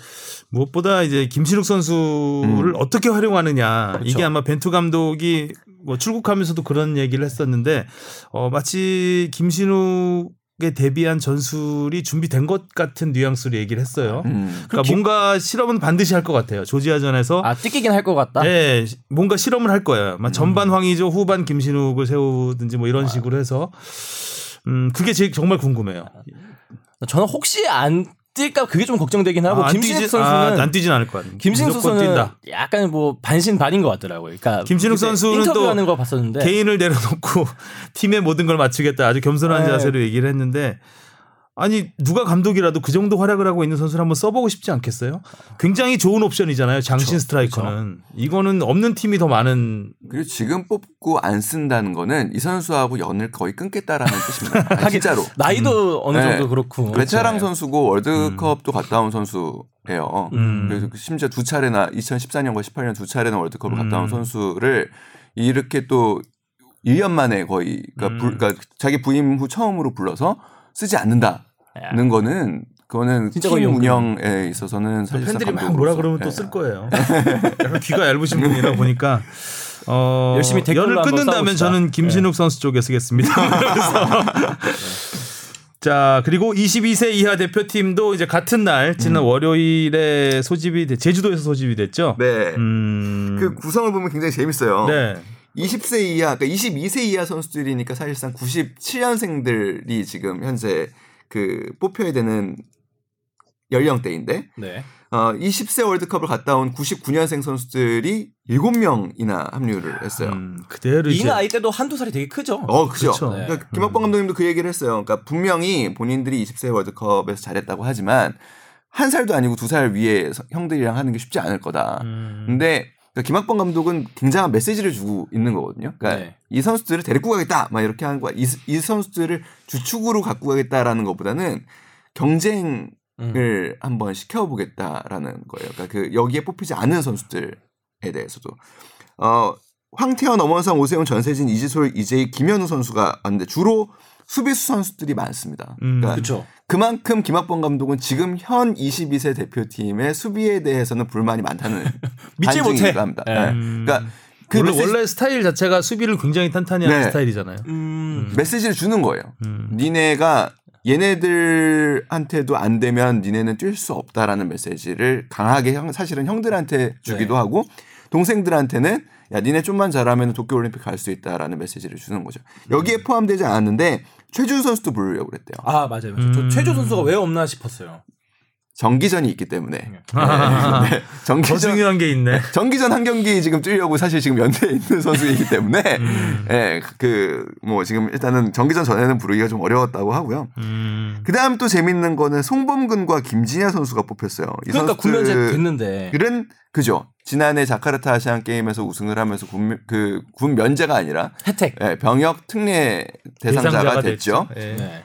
무엇보다 이제 김신욱 선수를 음. 어떻게 활용하느냐 그렇죠. 이게 아마 벤투 감독이 뭐 출국하면서도 그런 얘기를 했었는데 어 마치 김신욱 에 대비한 전술이 준비된 것 같은 뉘앙스로 얘기를 했어요. 음. 그러니까 김- 뭔가 실험은 반드시 할 것 같아요. 조지아전에서 아 뛰기긴 할 것 같다. 네, 뭔가 실험을 할 거예요. 음. 막 전반 황의조, 후반 김신욱을 세우든지 뭐 이런 식으로 해서 음 그게 제일 정말 궁금해요. 저는 혹시 안 뛸까 그게 좀 걱정되긴 하고 아, 안 김신욱 뛰지- 선수는 아, 안 뛰진 않을 것 같아요. 김신욱 선수는 뛴다. 약간 뭐 반신반인 것 같더라고요. 그러니까 김신욱 선수는 인터뷰하는 또거 봤었는데 개인을 내려놓고 *laughs* 팀의 모든 걸 맞추겠다 아주 겸손한 네. 자세로 얘기를 했는데 아니 누가 감독이라도 그 정도 활약을 하고 있는 선수를 한번 써보고 싶지 않겠어요? 굉장히 좋은 옵션이잖아요. 장신 스트라이커는 이거는 없는 팀이 더 많은 그리고 지금 뽑고 안 쓴다는 거는 이 선수하고 연을 거의 끊겠다라는 뜻입니다. *laughs* 아, 하긴 진짜로. 나이도 어느 네. 정도 그렇고 베테랑 네. 선수고 월드컵도 갔다 온 선수예요. 음. 그래서 그 심지어 두 차례나 2014년과 18년 두 차례나 월드컵을 갔다 온 음. 선수를 이렇게 또 1년 만에 거의 그러니까, 부- 음. 그러니까 자기 부임 후 처음으로 불러서 쓰지 않는다는 야. 거는 그거는 진짜 팀. 운영에 있어서는 사실상 팬들이 막 뭐라 그러면 또 예. 쓸 거예요. 약간 귀가 얇으신 분이라 보니까 어, 열심히 한번 끊는다면. 저는 김신욱 선수 쪽에 쓰겠습니다. 그래서 *laughs* *laughs* 자 그리고 22세 이하 대표팀도 이제 같은 날 지난 월요일에 소집이 돼, 제주도에서 소집이 됐죠. 네. 음, 그 구성을 보면 굉장히 재밌어요. 네. 20세 이하, 그러니까 22세 이하 선수들이니까 사실상 97년생들이 지금 현재 그 뽑혀야 되는 연령대인데 네. 어, 20세 월드컵을 갔다 온 99년생 선수들이 7명이나 합류를 했어요. 음, 그대로 이 나이 때도 한두 살이 되게 크죠. 어, 그죠. 네. 그러니까 김학범 감독님도 그 얘기를 했어요. 그러니까 분명히 본인들이 20세 월드컵에서 잘했다고 하지만 한 살도 아니고 두 살 위에 서- 형들이랑 하는 게 쉽지 않을 거다. 음. 근데 그러니까 김학범 감독은 굉장한 메시지를 주고 있는 거거든요. 그러니까 네. 이 선수들을 데리고 가겠다, 막 이렇게 하는 거야. 이, 이 선수들을 주축으로 갖고 가겠다라는 것보다는 경쟁을 음. 한번 시켜보겠다라는 거예요. 그러니까 그 여기에 뽑히지 않은 선수들에 대해서도 어 황태현, 엄원상, 오세훈, 전세진, 이지솔, 이재희, 김현우 선수가 왔는데 주로 수비수 선수들이 많습니다. 음, 그러니까 그렇죠. 그만큼 김학범 감독은 지금 현 22세 대표팀의 수비에 대해서는 불만이 많다는 *laughs* 믿지 못해. 합니다. 예. 네. 음. 그러니까 그 원래, 메시지, 원래 스타일 자체가 수비를 굉장히 탄탄히 하는 네. 스타일이잖아요. 음. 메시지를 주는 거예요. 음. 니네가 얘네들한테도 안 되면 니네는 뛸 수 없다라는 메시지를 강하게 형, 사실은 형들한테 주기도 네. 하고 동생들한테는 야 니네 좀만 잘하면 도쿄 올림픽 갈 수 있다라는 메시지를 주는 거죠. 여기에 포함되지 않았는데 최준 선수도 부르려고 그랬대요. 아 맞아요. 맞아요. 음. 저 최조 선수가 왜 없나 싶었어요. 정기전이 있기 때문에 네. 더 정기전 중요한 게 있네. 정기전 한 경기 지금 뛰려고 사실 지금 연대에 있는 선수이기 때문에 *laughs* 음. 예, 그뭐 지금 일단은 정기전 전에는 부르기가 좀 어려웠다고 하고요. 음. 그다음 또 재밌는 거는 송범근과 김진야 선수가 뽑혔어요. 이 그러니까 군면제 선수들은 됐는데. 그죠. 지난해 자카르타 아시안 게임에서 우승을 하면서 군, 그 군 면제가 아니라 혜택. 예, 병역 특례 대상자가, 됐죠. 예. 네.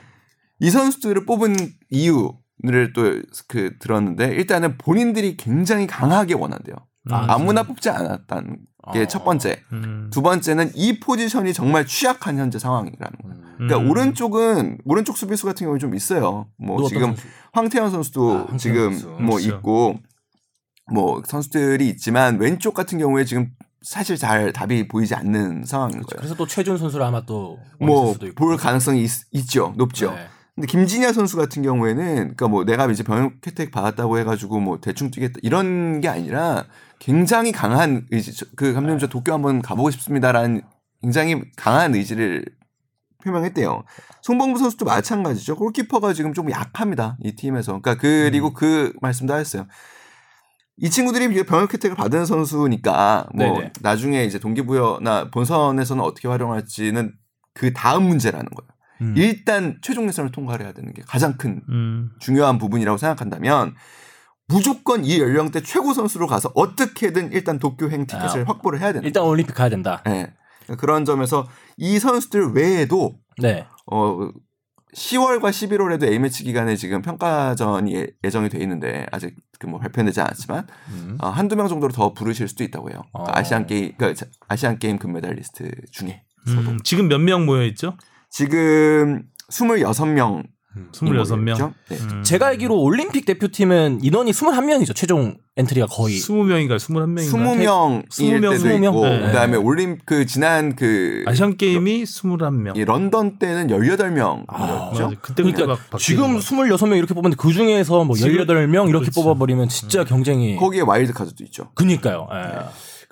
이 선수들을 뽑은 이유 를 또 그 들었는데 일단은 본인들이 굉장히 강하게 원한대요. 아, 아무나 뽑지 않았다는 게 어. 첫 번째. 음. 두 번째는 이 포지션이 정말 취약한 현재 상황이라는 거예요. 그러니까 음. 오른쪽은 오른쪽 수비수 같은 경우는 좀 있어요. 뭐 지금 선수? 황태현 선수도 아, 황태현 지금 선수. 뭐 그렇죠. 있고 뭐 선수들이 있지만 왼쪽 같은 경우에 지금 사실 잘 답이 보이지 않는 상황인 거예요. 그래서 또 최준 선수를 아마 또 원했을 뭐 수도 있고. 볼 가능성이 있, 죠 높죠. 네. 근데 김진야 선수 같은 경우에는 그러니까 뭐 내가 이제 병역 혜택 받았다고 해가지고 뭐 대충 뛰겠다 이런 게 아니라 굉장히 강한 의지. 저- 그 감독님 저 도쿄 한번 가보고 싶습니다라는 굉장히 강한 의지를 표명했대요. 송범구 선수도 마찬가지죠. 골키퍼가 지금 좀 약합니다 이 팀에서. 그러니까 그리고 음. 그 말씀도 하셨어요. 이 친구들이 병역 혜택을 받은 선수니까 뭐 네네. 나중에 이제 동기부여나 본선에서는 어떻게 활용할지는 그 다음 문제라는 거예요. 음. 일단 최종 예선을 통과를 해야 되는 게 가장 큰 음. 중요한 부분이라고 생각한다면 무조건 이 연령대 최고 선수로 가서 어떻게든 일단 도쿄행 티켓을 아, 확보를 해야 된다. 일단 올림픽 가야 된다. 예. 그런 점에서 이 선수들 외에도 네. 어 10월과 11월에도 A매치 기간에 지금 평가전이 예- 예정이 돼 있는데 아직 그뭐 발표되지 않았지만 음. 어, 한두 명 정도로 더 부르실 수도 있다고 해요. 그러니까 어. 아시안 게임 그러니까 아시안 게임 금메달리스트 중에 음. 지금 몇 명 모여 있죠? 지금 26명 26명. 네. 음. 제가 알기로 올림픽 대표팀은 인원이 21명이죠. 최종 엔트리가 거의. 20명인가 21명인가? 20명일 스무 명, 때도 스무 명? 있고 네. 그다음에 올림 그 지난 그 아시안 게임이 21명. 이 런던 때는 18명이었죠. 아. 그때 그러니까 지금 거. 26명 이렇게 뽑았는데 그 중에서 뭐 지금- 18명 이렇게 그렇죠. 뽑아 버리면 진짜 경쟁이. 거기에 와일드 카드도 있죠. 그니까요. 예.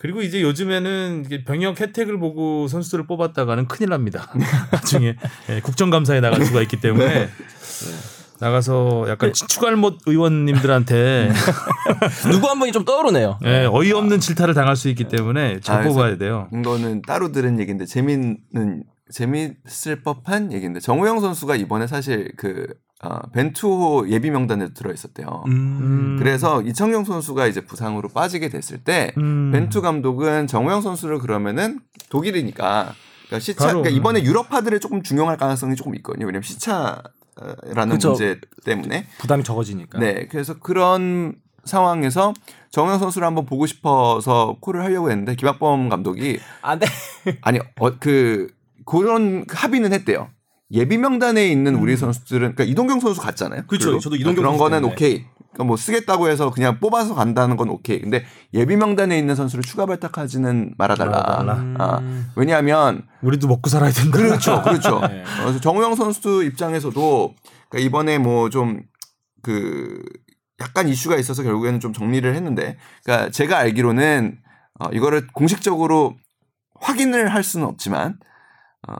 그리고 이제 요즘에는 병역 혜택을 보고 선수들을 뽑았다가는 큰일 납니다. *laughs* 나중에 예, 국정감사에 나갈 수가 있기 때문에 나가서 약간 축알못 의원님들한테 *laughs* 누구 한 분이 좀 떠오르네요. 예, 어이없는 질타를 당할 수 있기 때문에 잘 아, 뽑아야 돼요. 이거는 따로 들은 얘기인데 재밌는 재밌을 법한 얘기인데 정우영 선수가 이번에 사실 그 어, 벤투호 예비 명단에 들어 있었대요. 음. 그래서 이청용 선수가 이제 부상으로 빠지게 됐을 때 음. 벤투 감독은 정우영 선수를 그러면은 독일이니까 그러니까 시차 그러니까 이번에 음. 유럽파들을 조금 중용할 가능성이 조금 있거든요. 왜냐면 시차라는 그쵸. 문제 때문에. 부담이 적어지니까. 네. 그래서 그런 상황에서 정우영 선수를 한번 보고 싶어서 콜을 하려고 했는데 김학범 감독이 안 돼. 아니 어, 그 그런 합의는 했대요. 예비 명단에 있는 우리 선수들은 그러니까 이동경 선수 갔잖아요. 음. 그쵸. 그걸로. 저도 이동경 그런 거는 때문에. 오케이. 그러니까 뭐 쓰겠다고 해서 그냥 뽑아서 간다는 건 오케이. 근데 예비 명단에 있는 선수를 추가 발탁하지는 말아달라. 말아달라. 아, 음. 왜냐하면 우리도 먹고 살아야 된다. 그렇죠, 그렇죠. *laughs* 네. 그래서 정우영 선수 입장에서도 그러니까 이번에 뭐 좀 그 약간 이슈가 있어서 결국에는 좀 정리를 했는데, 그러니까 제가 알기로는 어, 이거를 공식적으로 확인을 할 수는 없지만 어,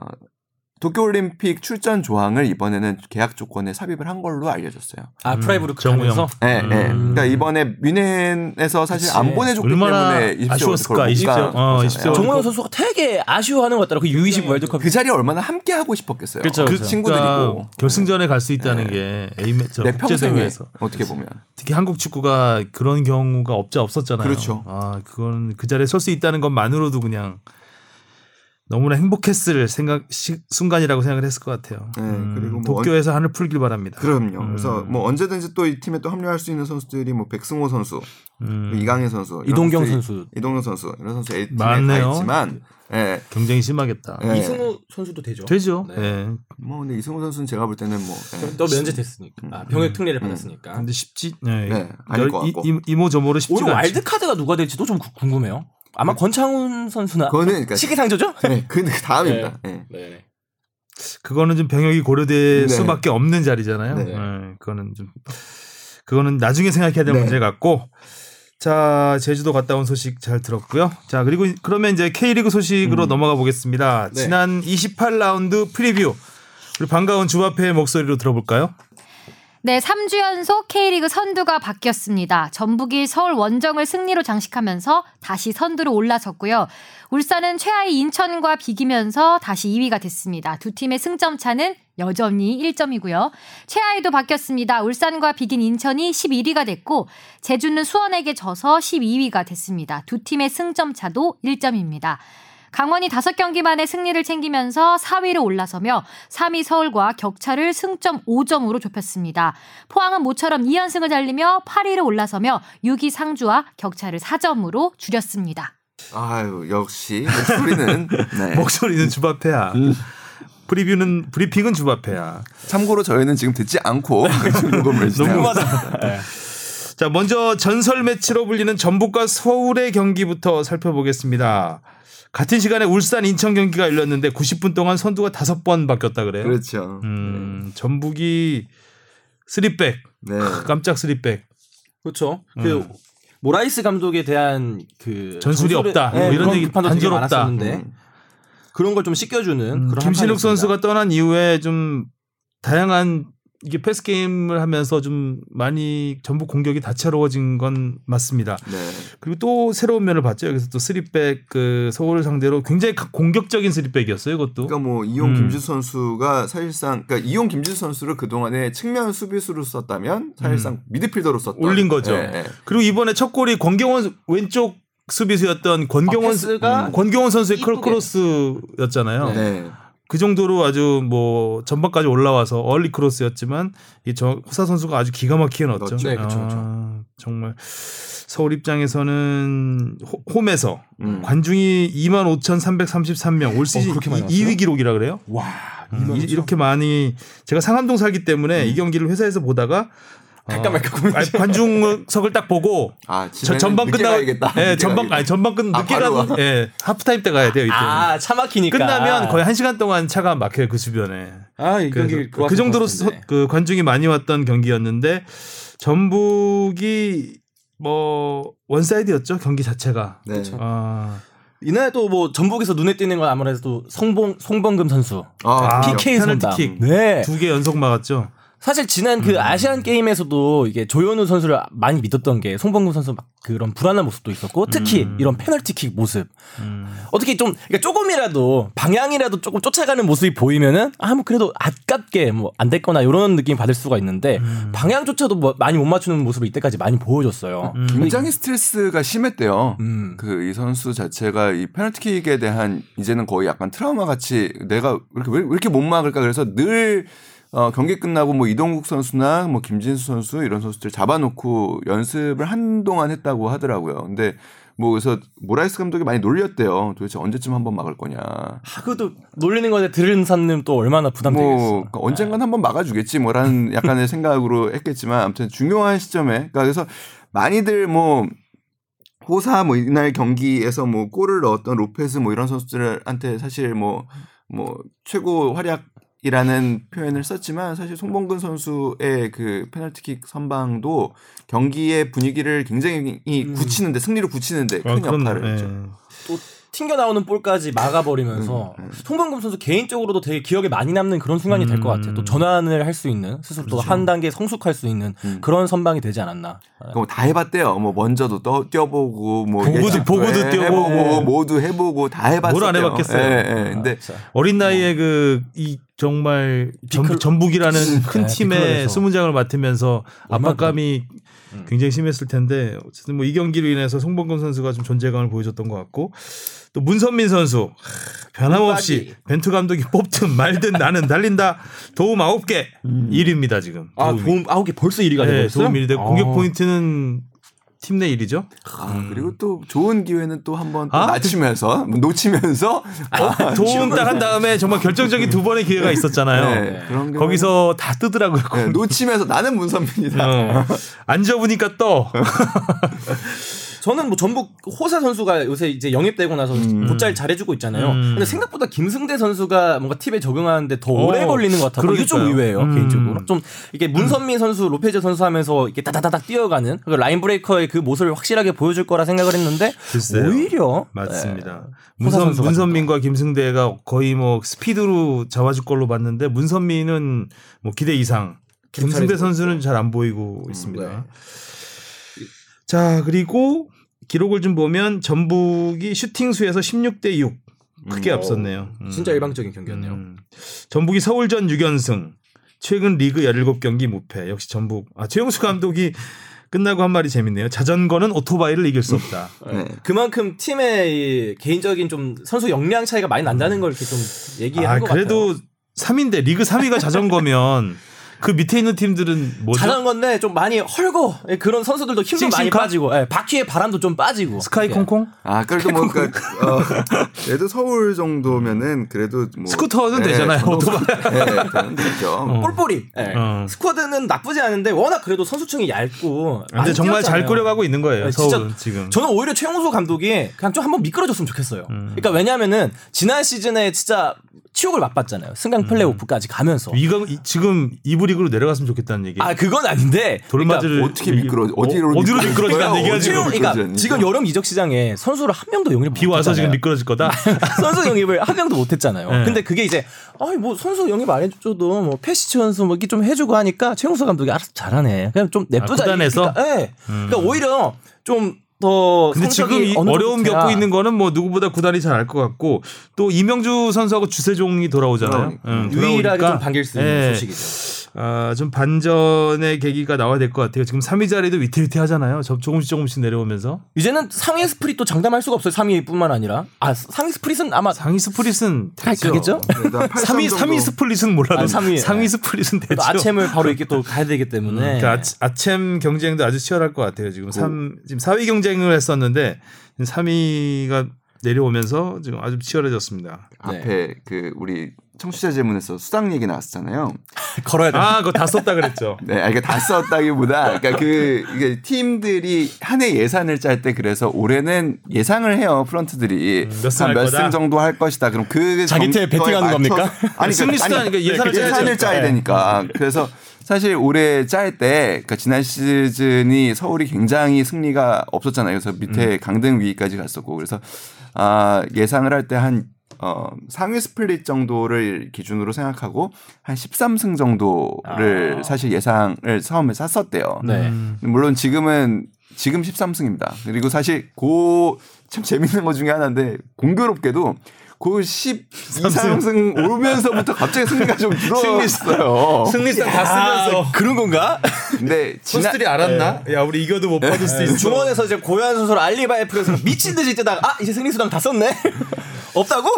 도쿄올림픽 출전 조항을 이번에는 계약 조건에 삽입을 한 걸로 알려졌어요. 아 프라이브로 정우영. 가면서 네, 네. 음. 그러니까 이번에 뮤넨에서 사실 그치. 안 보내줬기 얼마나 때문에 20세 아쉬웠을까, 월드컵을 못 20세. 간 어, 거잖아요. 20세 정우영 선수가 되게 아쉬워하는 것 같더라고. 그 U20 월드컵 그 자리에 얼마나 함께 하고 싶었겠어요. 그쵸, 그 그쵸. 친구들이고 그러니까 결승전에 갈 수 있다는 게 A 저내 국제 평생에 대회에서 어떻게 보면 특히 한국 축구가 그런 경우가 없자 없었잖아요. 그렇죠. 아, 그건 그 자리에 설 수 있다는 것만으로도 그냥 너무나 행복했을 생각 시, 순간이라고 생각을 했을 것 같아요. 네, 음, 그리고 뭐 도쿄에서 하늘 풀길 바랍니다. 그럼요. 음. 그래서 뭐 언제든지 또 이 팀에 또 합류할 수 있는 선수들이 뭐 백승호 선수, 음, 이강인 선수, 이동경 선수들이- 선수, 이동경 선수 이런 선수 팀에 많네요. 다 있지만, 예, 경쟁이 심하겠다. 예. 이승우 선수도 되죠. 되죠. 네. 예. 뭐 근데 이승우 선수는 제가 볼 때는 뭐 예. 또 면제됐으니까. 아, 병역 특례를 받았으니까. 근데 쉽지. 예. 네, 아닐 것 이- 같고. 이- 이모 저모로 쉽지가 오늘 않죠. 와일드 카드가 누가 될지도 좀 구- 궁금해요. 아마 권창훈 선수나 그거는 그러니까 시기상조죠? 네, 그 다음입니다. 예. 네. 그거는 좀 병역이 고려될 네. 수밖에 없는 자리잖아요. 네. 예, 그거는 좀 그거는 나중에 생각해야 될 네. 문제 같고. 자, 제주도 갔다 온 소식 잘 들었고요. 자, 그리고 그러면 이제 K리그 소식으로 넘어가 보겠습니다. 네. 지난 28라운드 프리뷰. 우리 반가운 주바페의 목소리로 들어볼까요? 네, 3주 연속 K리그 선두가 바뀌었습니다. 전북이 서울 원정을 승리로 장식하면서 다시 선두로 올라섰고요. 울산은 최하위 인천과 비기면서 다시 2위가 됐습니다. 두 팀의 승점 차는 여전히 1점이고요. 최하위도 바뀌었습니다. 울산과 비긴 인천이 11위가 됐고 제주는 수원에게 져서 12위가 됐습니다. 두 팀의 승점 차도 1점입니다. 강원이 5경기 만에 승리를 챙기면서 4위로 올라서며 3위 서울과 격차를 승점 5점으로 좁혔습니다. 포항은 모처럼 2연승을 달리며 8위로 올라서며 6위 상주와 격차를 4점으로 줄였습니다. 아유 역시 목소리는 *laughs* 네. 목소리는 주바페야. 음. 프리뷰는 브리핑은 주바페야. 참고로 저희는 지금 듣지 않고 지금 *laughs* 녹음을 진행하고 있습니다. *laughs* 자, 먼저 전설 매치로 불리는 전북과 서울의 경기부터 살펴보겠습니다. 같은 시간에 울산 인천 경기가 열렸는데 90분 동안 선두가 다섯 번 바뀌었다 그래요. 그렇죠. 음, 전북이 쓰리백 네. 깜짝 쓰리백 그렇죠. 그 모라이스 감독에 대한 그 전술이 전술에- 없다. 네, 뭐 이런 얘기. 많았었는데 음. 그런 걸 좀 씻겨주는 음, 그런 김신욱. 선수가 떠난 이후에 좀 다양한 이게 패스 게임을 하면서 좀 많이 전북 공격이 다채로워진 건 맞습니다. 네. 그리고 또 새로운 면을 봤죠. 여기서 또 쓰리백 그 서울 상대로 굉장히 가- 공격적인 쓰리백이었어요. 이것도. 그러니까 뭐 이용 음. 김지수 선수가 사실상 그러니까 이용 김지수 선수를 그 동안에 측면 수비수로 썼다면 사실상 미드필더로 썼던 음. 올린 거죠. 예, 예. 그리고 이번에 첫 골이 권경원 왼쪽 수비수였던 권경원 아, 음, 권경원 선수의. 크로스였잖아요. 네. 그 정도로 아주 뭐 전반까지 올라와서 얼리 크로스였지만 이 저 호사 선수가 아주 기가 막히게 넣었죠. 네, 그쵸, 아, 정말 서울 입장에서는 호- 홈에서 음. 관중이 25,333명 올 시즌 그렇게 많이 2위 기록이라 그래요? 와 음, 이- 이렇게 많이 제가 상암동 살기 때문에 이 경기를 회사에서 보다가 갈까 어, 말까 고민. 아니, 관중석을 딱 보고 아, 저 전반 끝나고. 예, 전반. 아니 전반 끝 아, 늦게 가고 와. 예, 하프타임 때 가야 돼요, 이때. 아 차 막히니까 끝나면 거의 한 시간 동안 차가 막혀요 그 주변에. 아이 그래서 경기 그 정도로 서- 그 관중이 많이 왔던 경기였는데 전북이 뭐 원사이드였죠 경기 자체가. 네. 아, 이날 또 뭐 전북에서 눈에 띄는 건 아무래도 또 송봉 송범근 선수 아, 아, PK. 킥. 네. 두 개 연속 막았죠. 사실 지난 음. 그 아시안 게임에서도 이게 조현우 선수를 많이 믿었던 게 송범근 선수 막 그런 불안한 모습도 있었고 특히 음. 이런 페널티킥 모습 어떻게 좀 그러니까 조금이라도 방향이라도 조금 쫓아가는 모습이 보이면은 아 뭐 그래도 아깝게 뭐 안 됐거나 이런 느낌 받을 수가 있는데 음. 방향조차도 뭐 많이 못 맞추는 모습을 이때까지 많이 보여줬어요. 굉장히 스트레스가 심했대요. 음. 그이 선수 자체가 이 페널티킥에 대한 이제는 거의 약간 트라우마 같이 내가 왜 이렇게, 왜 이렇게 못 막을까 그래서 늘 어, 경기 끝나고 뭐 이동국 선수나 뭐 김진수 선수 이런 선수들 잡아놓고 연습을 한동안 했다고 하더라고요. 근데 뭐 그래서 모라이스 감독이 많이 놀렸대요. 도대체 언제쯤 한번 막을 거냐. 아, 그것도 놀리는 거에 들은 사람 또 얼마나 부담되겠어. 뭐 그러니까 언젠간 한번 막아주겠지 뭐라는 약간의 *laughs* 생각으로 했겠지만 아무튼 중요한 시점에 그러니까 그래서 많이들 뭐 호사 뭐 이날 경기에서 뭐 골을 넣었던 로페스 뭐 이런 선수들한테 사실 뭐뭐 최고 활약 이라는 표현을 썼지만 사실 송범근 선수의 그 페널티킥 선방도 경기의 분위기를 굉장히 음. 굳히는데 승리를 굳히는데 큰 아, 역할을 예. 했죠. 또 튕겨 나오는 볼까지 막아버리면서 음, 송범금 선수 개인적으로도 되게 기억에 많이 남는 그런 순간이 될 것 같아요. 또 전환을 할 수 있는 스스로 또한 단계 성숙할 수 있는 그런 선방이 되지 않았나. 그럼 다 해봤대요. 뭐 먼저도 떠, 뛰어보고 뭐 보고도- 보고도 해- 뛰어보고. 해보고 모두 해보고 다 해봤어요. 뭘안 해봤겠어요. 예, 예. 근데 어린 나이에 그이 정말 전, 비클- 전북이라는 큰 네, 팀의 비클에서. 수문장을 맡으면서 압박감이 굉장히 심했을 텐데 어쨌든 뭐 이 경기로 인해서 송범근 선수가 좀 존재감을 보여줬던 것 같고 또 문선민 선수. 하, 변함없이 벤투 감독이 뽑든 말든 나는 달린다. 도움 9개. 1위입니다 지금. 아. 도움 아홉 개 벌써 1위가 네, 되었어요. 도움 1위 되고 공격 포인트는 팀 내 1위죠? 아, 그리고 또 좋은 기회는 또 한번 또 아? 낮추면서 놓치면서. 아, 도움 딱 한 다음에 정말 결정적인 두 번의 기회가 있었잖아요. 네, 거기서 다 뜨더라고요 네, 놓치면서 나는 문선민이다. 어. 안 접으니까 떠. *laughs* 저는 뭐 전북 호사 선수가 요새 이제 영입되고 나서 곧잘 잘해주고 있잖아요. 음. 근데 생각보다 김승대 선수가 뭔가 팁에 적응하는데 더 어, 오래 걸리는 것 같아서 이게 좀. 의외예요 음. 개인적으로. 좀 이게 문선민 선수, 로페즈 선수 하면서 이렇게 다다다닥 뛰어가는 그 라인 브레이커의 그 모습을 확실하게 보여줄 거라 생각을 했는데 글쎄요. 오히려 맞습니다. 호사 문선, 문선민과 김승대가 거의 뭐 스피드로 잡아줄 걸로 봤는데 문선민은 뭐 기대 이상. 김승대 선수는 잘 안 보이고 있습니다. 네. 자 그리고 기록을 좀 보면 전북이 슈팅 수에서 16대 6 크게 앞섰네요. 음. 진짜 일방적인 경기였네요. 음. 전북이 서울전 6연승. 최근 리그 17경기 무패. 역시 전북. 아 최용수 감독이 끝나고 한 말이 재밌네요. 자전거는 오토바이를 이길 수 없다. *laughs* 네. 그만큼 팀의 이 개인적인 좀 선수 역량 차이가 많이 난다는 걸 이렇게 좀 얘기한 아, 것 그래도 같아요. 3인데 리그 3위가 자전거면 *laughs* 그 밑에 있는 팀들은 뭐죠? 자전거인데 좀 많이 헐고 예, 그런 선수들도 힘도 많이? 빠지고 예, 바퀴에 바람도 좀 빠지고 스카이 예. 콩콩? 아, 그래도 뭐, 그러니까, 어, 그래도 서울 정도면은 그래도 뭐. 스쿠터는 되잖아요. 저도- 오토바이. *laughs* 네, 저는 되죠. 볼볼이 예. 어. 스쿼드는 나쁘지 않은데 워낙 그래도 선수층이 얇고 근데 많이 정말 잘 뛰었잖아요. 꾸려가고 있는 거예요. 네, 진짜 서울은 지금. 저는 오히려 최용수 감독이 그냥 좀 한번 미끄러졌으면 좋겠어요. 음. 그러니까 왜냐하면은 지난 시즌에 진짜 치욕을 맛봤잖아요. 승강 플레이오프까지 가면서. 이거 이- 지금 이부 리그로 내려갔으면 좋겠다는 얘기. 아 그건 아닌데. 돌맞이를 어떻게 미끄러, 어디로, 어디로 미끄러지냐는 어디로 얘기가 지금 최용, 그러니까? 지금 여름 이적 시장에 선수를 한 명도 영입 비 와서 지금 미끄러질 거다. *laughs* 선수 영입을 한 명도 못했잖아요. 네. 근데 그게 이제 아니 뭐 선수 영입 안 해줘도 뭐 페시치 선수 뭐 이렇게 좀 해주고 하니까 최용수 감독이 알아서 잘하네. 그냥 좀 냅두자. 아, 구단에서? 그러니까, 네. 그러니까 오히려 좀 더 근데 지금 어려움 돼야 겪고 있는 거는 뭐 누구보다 구단이 잘 알 것 같고 또 이명주 선수하고 주세종이 돌아오잖아요. 응, 유일하게 좀 반길 수 있는 예, 소식이죠. 아, 좀 반전의 계기가 나와야 될 것 같아요. 지금 3위 자리도 위태위태 하잖아요. 저- 조금씩 조금씩 내려오면서 이제는 상위 스플릿도 장담할 수가 없어요. 3위뿐만 아니라 아 상위 스플릿은 아마 상위 스프릿은 가-. 가겠죠? 그러니까 3위 3위 스플릿은 몰라도 아, 3위. 상위 네. 스플릿은 되죠. 또 아챔을 바로 *laughs* 이렇게 또 가야 되기 때문에 그러니까 아치- 아챔 경쟁도 아주 치열할 것 같아요. 지금 3 지금 4위 경쟁을 했었는데 3위가 내려오면서 지금 아주 치열해졌습니다. 앞에 그 우리 청취자 질문에서 수당 얘기 나왔잖아요. *laughs* 걸어야 돼. 아, 그거 다 썼다 그랬죠. *laughs* 네, 아, 이게 다 썼다기보다, 그러니까 그 이게 팀들이 한 해 예산을 짤 때 그래서 올해는 예상을 해요 프런트들이 음, 몇승할 몇 거다? 승 정도 할 것이다. 그럼 그 자기 정도에 팀에 베팅하는 겁니까? *laughs* 아니 승리 그- 아니, 수단이니까 예산을 짜야 예산을 되니까. 짜야 네. 되니까. 그래서 사실 올해 짤 때, 그러니까 지난 시즌이 서울이 굉장히 승리가 없었잖아요. 그래서 밑에 음. 강등 위기까지 갔었고, 그래서 아 예상을 할 때 한 어, 상위 스플릿 정도를 기준으로 생각하고 한 13승 정도를 아. 사실 예상을 처음에 짰었대요. 네. 음. 물론 지금은 지금 13승입니다. 그리고 사실 고참 재밌는 것 중에 하나인데 공교롭게도 고 12승 오면서부터 갑자기 승리가 좀 줄었어요. 승리상 다 쓰면서 그런 건가? 근데 지난 선수들이 알았나? 야, 우리 이겨도 못 받을 수 있어. 중원에서 이제 고현 선수를 알리바이프에서 미친 듯이 뛰다가 아 이제 승리 수당 다 썼네. 없다고?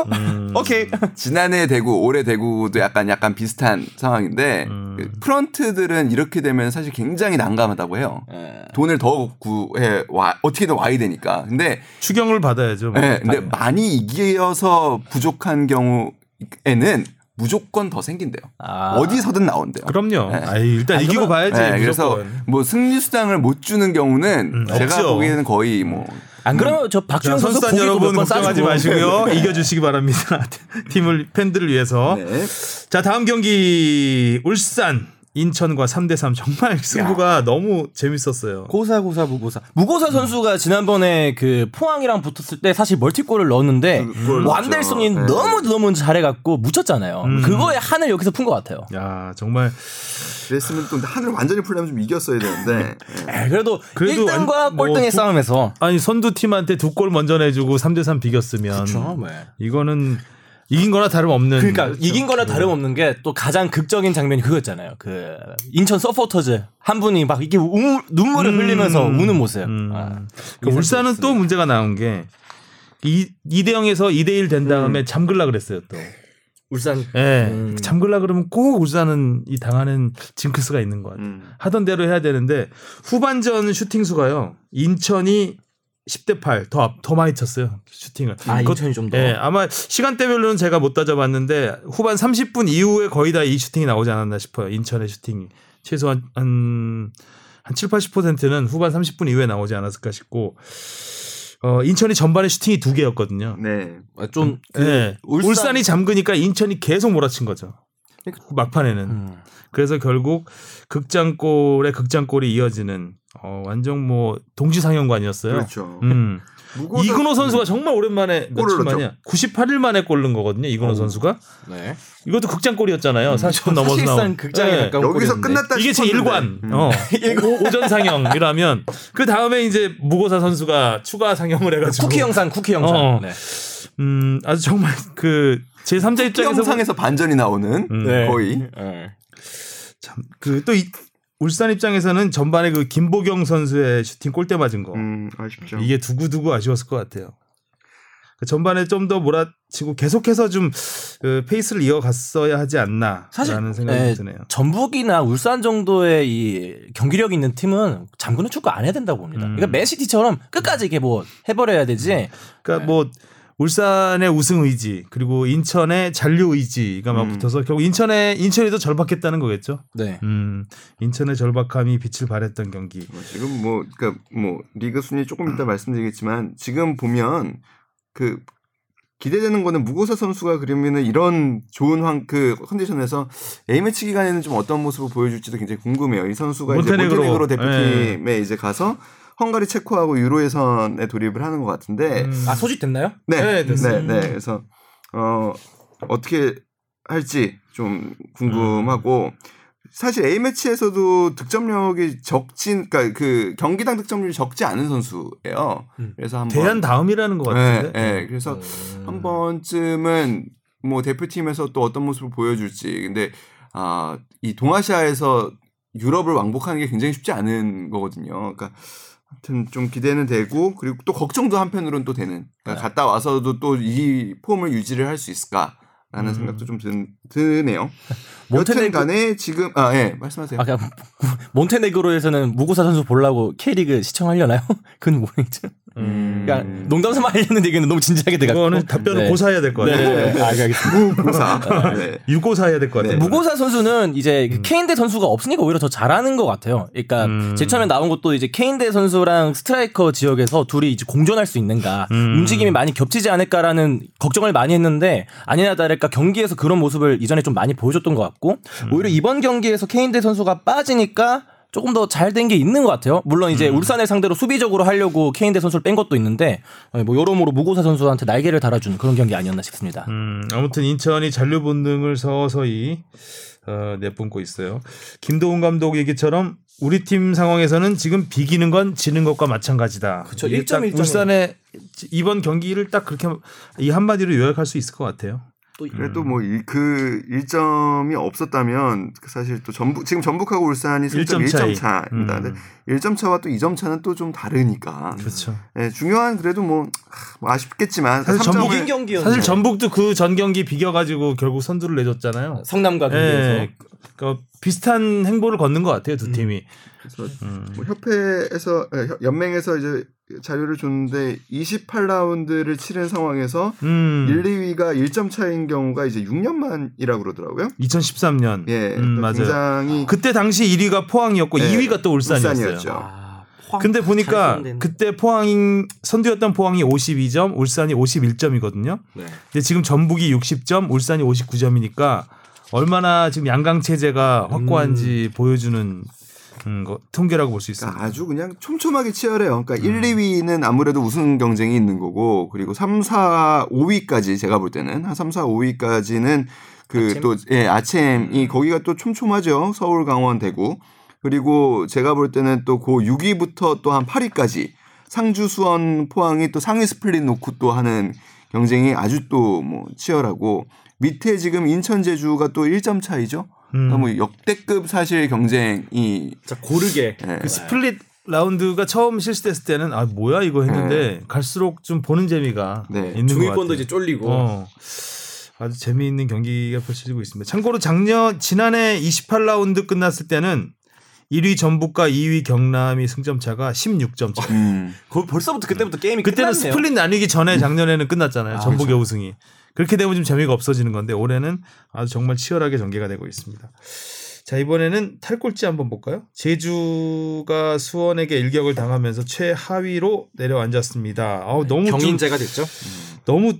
오케이. 지난해 대구, 올해 대구도 약간 약간 비슷한 상황인데 음. 그 프런트들은 이렇게 되면 사실 굉장히 난감하다고 해요. 돈을 더 구해 와 어떻게든 와야 되니까. 근데 추경을 받아야죠. 뭐. 네, 근데 많이 이겨서 부족한 경우에는 무조건 더 생긴대요. 아. 어디서든 나온대요. 그럼요. 네. 아이, 일단 아니, 이기고 봐야지. 네, 그래서. 뭐 승리 수당을 못 주는 경우는 음, 제가 없죠. 보기에는 거의 뭐 안 그러면 저 자, 박주영 선수 선수단 고기도 여러분 걱정하지. 마시고요. *laughs* 이겨주시기 바랍니다. *laughs* 팀을 팬들을 위해서. 네. 자 다음 경기 울산 인천과 3대 3 정말 승부가 너무 재밌었어요. 고사 고사 무고사 무고사 선수가 지난번에 그 포항이랑 붙었을 때 사실 멀티골을 넣었는데 넣었죠. 완델송이 네. 너무 너무 잘해갖고 묻혔잖아요. 음. 그거에 한을 여기서 푼 것 같아요. 야 정말 그랬으면 또 한을 완전히 풀려면 좀 이겼어야 되는데. 예. 에, 그래도, 그래도 1등과 완- 뭐 꼴등의 두- 싸움에서 아니 선두 팀한테 두 골 먼저 내주고 3대 3 비겼으면 이거는 이긴 거나 다름없는 그러니까 이긴 거나 다름없는 게 또 가장 극적인 장면이 그거였잖아요. 그 인천 서포터즈 한 분이 막 이렇게 우- 눈물을 음. 흘리면서 우는 모습. 음. 아, 그 울산은 또 문제가 나온 게 이, 2대 0에서 2대 1 된 다음에 잠글라 그랬어요 또. 울산 예. 음. 잠글라 그러면 꼭 울산은 이 당하는 징크스가 있는 것 같아요. 음. 하던 대로 해야 되는데 후반전 슈팅 수가요. 인천이 10대 8 더, 앞- 더 많이 쳤어요. 슈팅을. 아 그것- 인천이 좀 더. 예, 아마 시간대별로는 제가 못 따져봤는데 후반 30분 이후에 거의 다 이 슈팅이 나오지 않았나 싶어요. 인천의 슈팅이 최소한 한, 한 7, 80%는 후반 30분 이후에 나오지 않았을까 싶고 어, 인천이 전반에 슈팅이 두 개였거든요. 네. 아, 좀 그, 예, 울산- 울산 이 잠그니까 인천이 계속 몰아친 거죠. 막판에는. 음. 그래서 결국 극장골의 극장골이 이어지는 어, 완전 뭐 동시 상영관이었어요. 그렇죠. 음. *laughs* 이근호 선수가 정말 오랜만에 골을 며칠 만이야? 98일 만에 골 넣은 거거든요. 이근호 어우. 선수가. 네. 이것도 극장골이었잖아요. 40분 넘어서 사실상 나온. 극장에 예. 가까운 여기서 골이었는데. 끝났다 이게 제 싶었는데. 일관. 음. 어. *laughs* 오, 오전 상영이라면 그 다음에 이제 무고사 선수가 추가 상영을 해 가지고 쿠키 영상, 쿠키 영상. 어. 네. 음 아주 정말 그 제 3자 입장에서 영상에서 반전이 나오는 음. 네. 거의 네. 참 그 또 울산 입장에서는 전반에 그 김보경 선수의 슈팅 골대 맞은 거 음, 아쉽죠. 이게 두고두고 아쉬웠을 것 같아요. 그 전반에 좀 더 몰아치고 계속해서 좀 그 페이스를 이어갔어야 하지 않나라는 사실, 생각이 예, 드네요. 전북이나 울산 정도의 이 경기력 있는 팀은 잠그는 축구 안 해야 된다고 봅니다. 음. 그러니까 맨시티처럼 끝까지 이게 뭐 해버려야 되지. 그러니까 뭐 울산의 우승 의지 그리고 인천의 잔류 의지가 막 음. 붙어서 결국 인천의 인천이 더 절박했다는 거겠죠. 네. 음, 인천의 절박함이 빛을 발했던 경기. 뭐 지금 뭐 그러니까 뭐 리그 순위 조금 이따 말씀드리겠지만 지금 보면 그 기대되는 거는 무고사 선수가 그러면은 이런 좋은 황그 컨디션에서 A 매치 기간에는 좀 어떤 모습을 보여줄지도 굉장히 궁금해요. 이 선수가 이제 몬테네그로. 몬테네그로 대표팀에 이제 가서 헝가리 체코하고 유로 예선에 돌입을 하는 것 같은데 음. 아 소집됐나요? 네, 네, 네. 네, 그래서 어 어떻게 할지 좀 궁금하고 사실 A 매치에서도 득점력이 적진, 그러니까 그 경기당 득점률이 적지 않은 선수예요. 음. 그래서 한번 대한 다음이라는 것 네, 같은데. 네, 그래서 한 번쯤은 뭐 대표팀에서 또 어떤 모습을 보여줄지. 근데 아, 이 동아시아에서 유럽을 왕복하는 게 굉장히 쉽지 않은 거거든요. 그러니까 하여튼 좀 기대는 되고 그리고 또 걱정도 한편으로는 또 되는. 그러니까 갔다 와서도 또 이 폼을 유지를 할 수 있을까라는 음. 생각도 좀 드, 드네요. *laughs* 몬테네그- 간에 지금 아, 예, 말씀하세요. 아, 그냥 *laughs* 몬테네그로에서는 무고사 선수 보려고 K리그 시청하려나요? *laughs* 그건 모르겠죠. 음. 그러니까 농담 삼아 하려는 얘기는 너무 진지하게 돼가지고. 그거는 답변을 네. 고사해야 될것 네, 같아요. 네, 네. 아, 알겠습니다. 무고사. 네. 유고사해야 될 것 같아요. 네. 무고사 선수는 이제 그 케인대 선수가 없으니까 오히려 더 잘하는 것 같아요. 그러니까 음. 제일 처음에 나온 것도 이제 케인대 선수랑 스트라이커 지역에서 둘이 이제 공존할 수 있는가 음. 움직임이 많이 겹치지 않을까라는 걱정을 많이 했는데 아니나 다를까 경기에서 그런 모습을 이전에 좀 많이 보여줬던 것 같고 음. 오히려 이번 경기에서 케인대 선수가 빠지니까 조금 더 잘 된 게 있는 것 같아요. 물론 이제 음. 울산을 상대로 수비적으로 하려고 케인대 선수를 뺀 것도 있는데 어, 뭐 여러모로 무고사 선수한테 날개를 달아준 그런 경기 아니었나 싶습니다. 음, 아무튼 인천이 잔류 본능을 서서히 어, 내뿜고 있어요. 김도훈 감독 얘기처럼 우리 팀 상황에서는 지금 비기는 건 지는 것과 마찬가지다. 딱1.1 울산의 이번 경기를 딱 그렇게 이 한마디로 요약할 수 있을 것 같아요. 또 그래도 뭐그 1점이 없었다면 그 사실 또 전북 지금 전북하고 울산이 승점 일점 차이. 1점 차입니다. 음. 근데 1점 차와 또 2점 차는 또 좀 다르니까. 그렇죠. 예, 중요한 그래도 뭐, 하, 뭐 아쉽겠지만 사실 전북인 경기였는데 사실 전북도 그 전 경기 비겨 가지고 결국 선두를 내줬잖아요. 성남과 경기에서 예, 그 비슷한 행보를 걷는 것 같아요 두 팀이. 그래서 음. 뭐 협회에서 예, 협- 연맹에서 이제 자료를 줬는데 28라운드를 치른 상황에서 음. 1, 2위가 1점 차인 경우가 이제 6년 만이라고 그러더라고요. 2013년. 예, 음, 또 맞아요. 굉장히 그때 당시 1위가 포항이었고 네, 2위가 또 울산이었어요. 울산이었죠. 아, 근데 보니까. 그때 포항 선두였던 포항이 52점, 울산이 51점이거든요. 네. 근데 지금 전북이 60점, 울산이 59점이니까 얼마나 지금 양강 체제가 확고한지 보여주는 음, 거, 통계라고 볼 수 있습니다. 그러니까 아주 그냥 촘촘하게 치열해요. 그러니까 1, 2위는 아무래도 우승 경쟁이 있는 거고 그리고 3, 4, 5위까지 제가 볼 때는 한 3, 4, 5위까지는 그또 예, 아챔이 거기가 또 촘촘하죠. 서울, 강원, 대구. 그리고 제가 볼 때는 또그 6위부터 또 한 8위까지 상주, 수원, 포항이 또 상위 스플릿 놓고 또 하는 경쟁이 아주 또 뭐 치열하고 밑에 지금 인천, 제주가 또 1점 차이죠. 음. 너무 역대급 사실 경쟁이 자 고르게 예. 그 스플릿 라운드가 처음 실시됐을 때는 아 뭐야 이거 했는데 갈수록 좀 보는 재미가 네. 있는 것 중위권도. 이제 쫄리고 어, 아주 재미있는 경기가 펼쳐지고 있습니다. 참고로 작년 지난해 28라운드 끝났을 때는 1위 전북과 2위 경남이 승점 차가 16점 차. 음. 거- 벌써부터 그때부터 게임이 그때는 끝났네요. 스플릿 나뉘기 전에 작년에는 끝났잖아요. 아, 전북의 우승이. 그렇게 되면 좀 재미가 없어지는 건데 올해는 아주 정말 치열하게 전개가 되고 있습니다. 자 이번에는 탈꼴찌 한번 볼까요? 제주가 수원에게 일격을 당하면서 최하위로 내려앉았습니다. 아우 너무 좀 경인제가 됐죠. 너무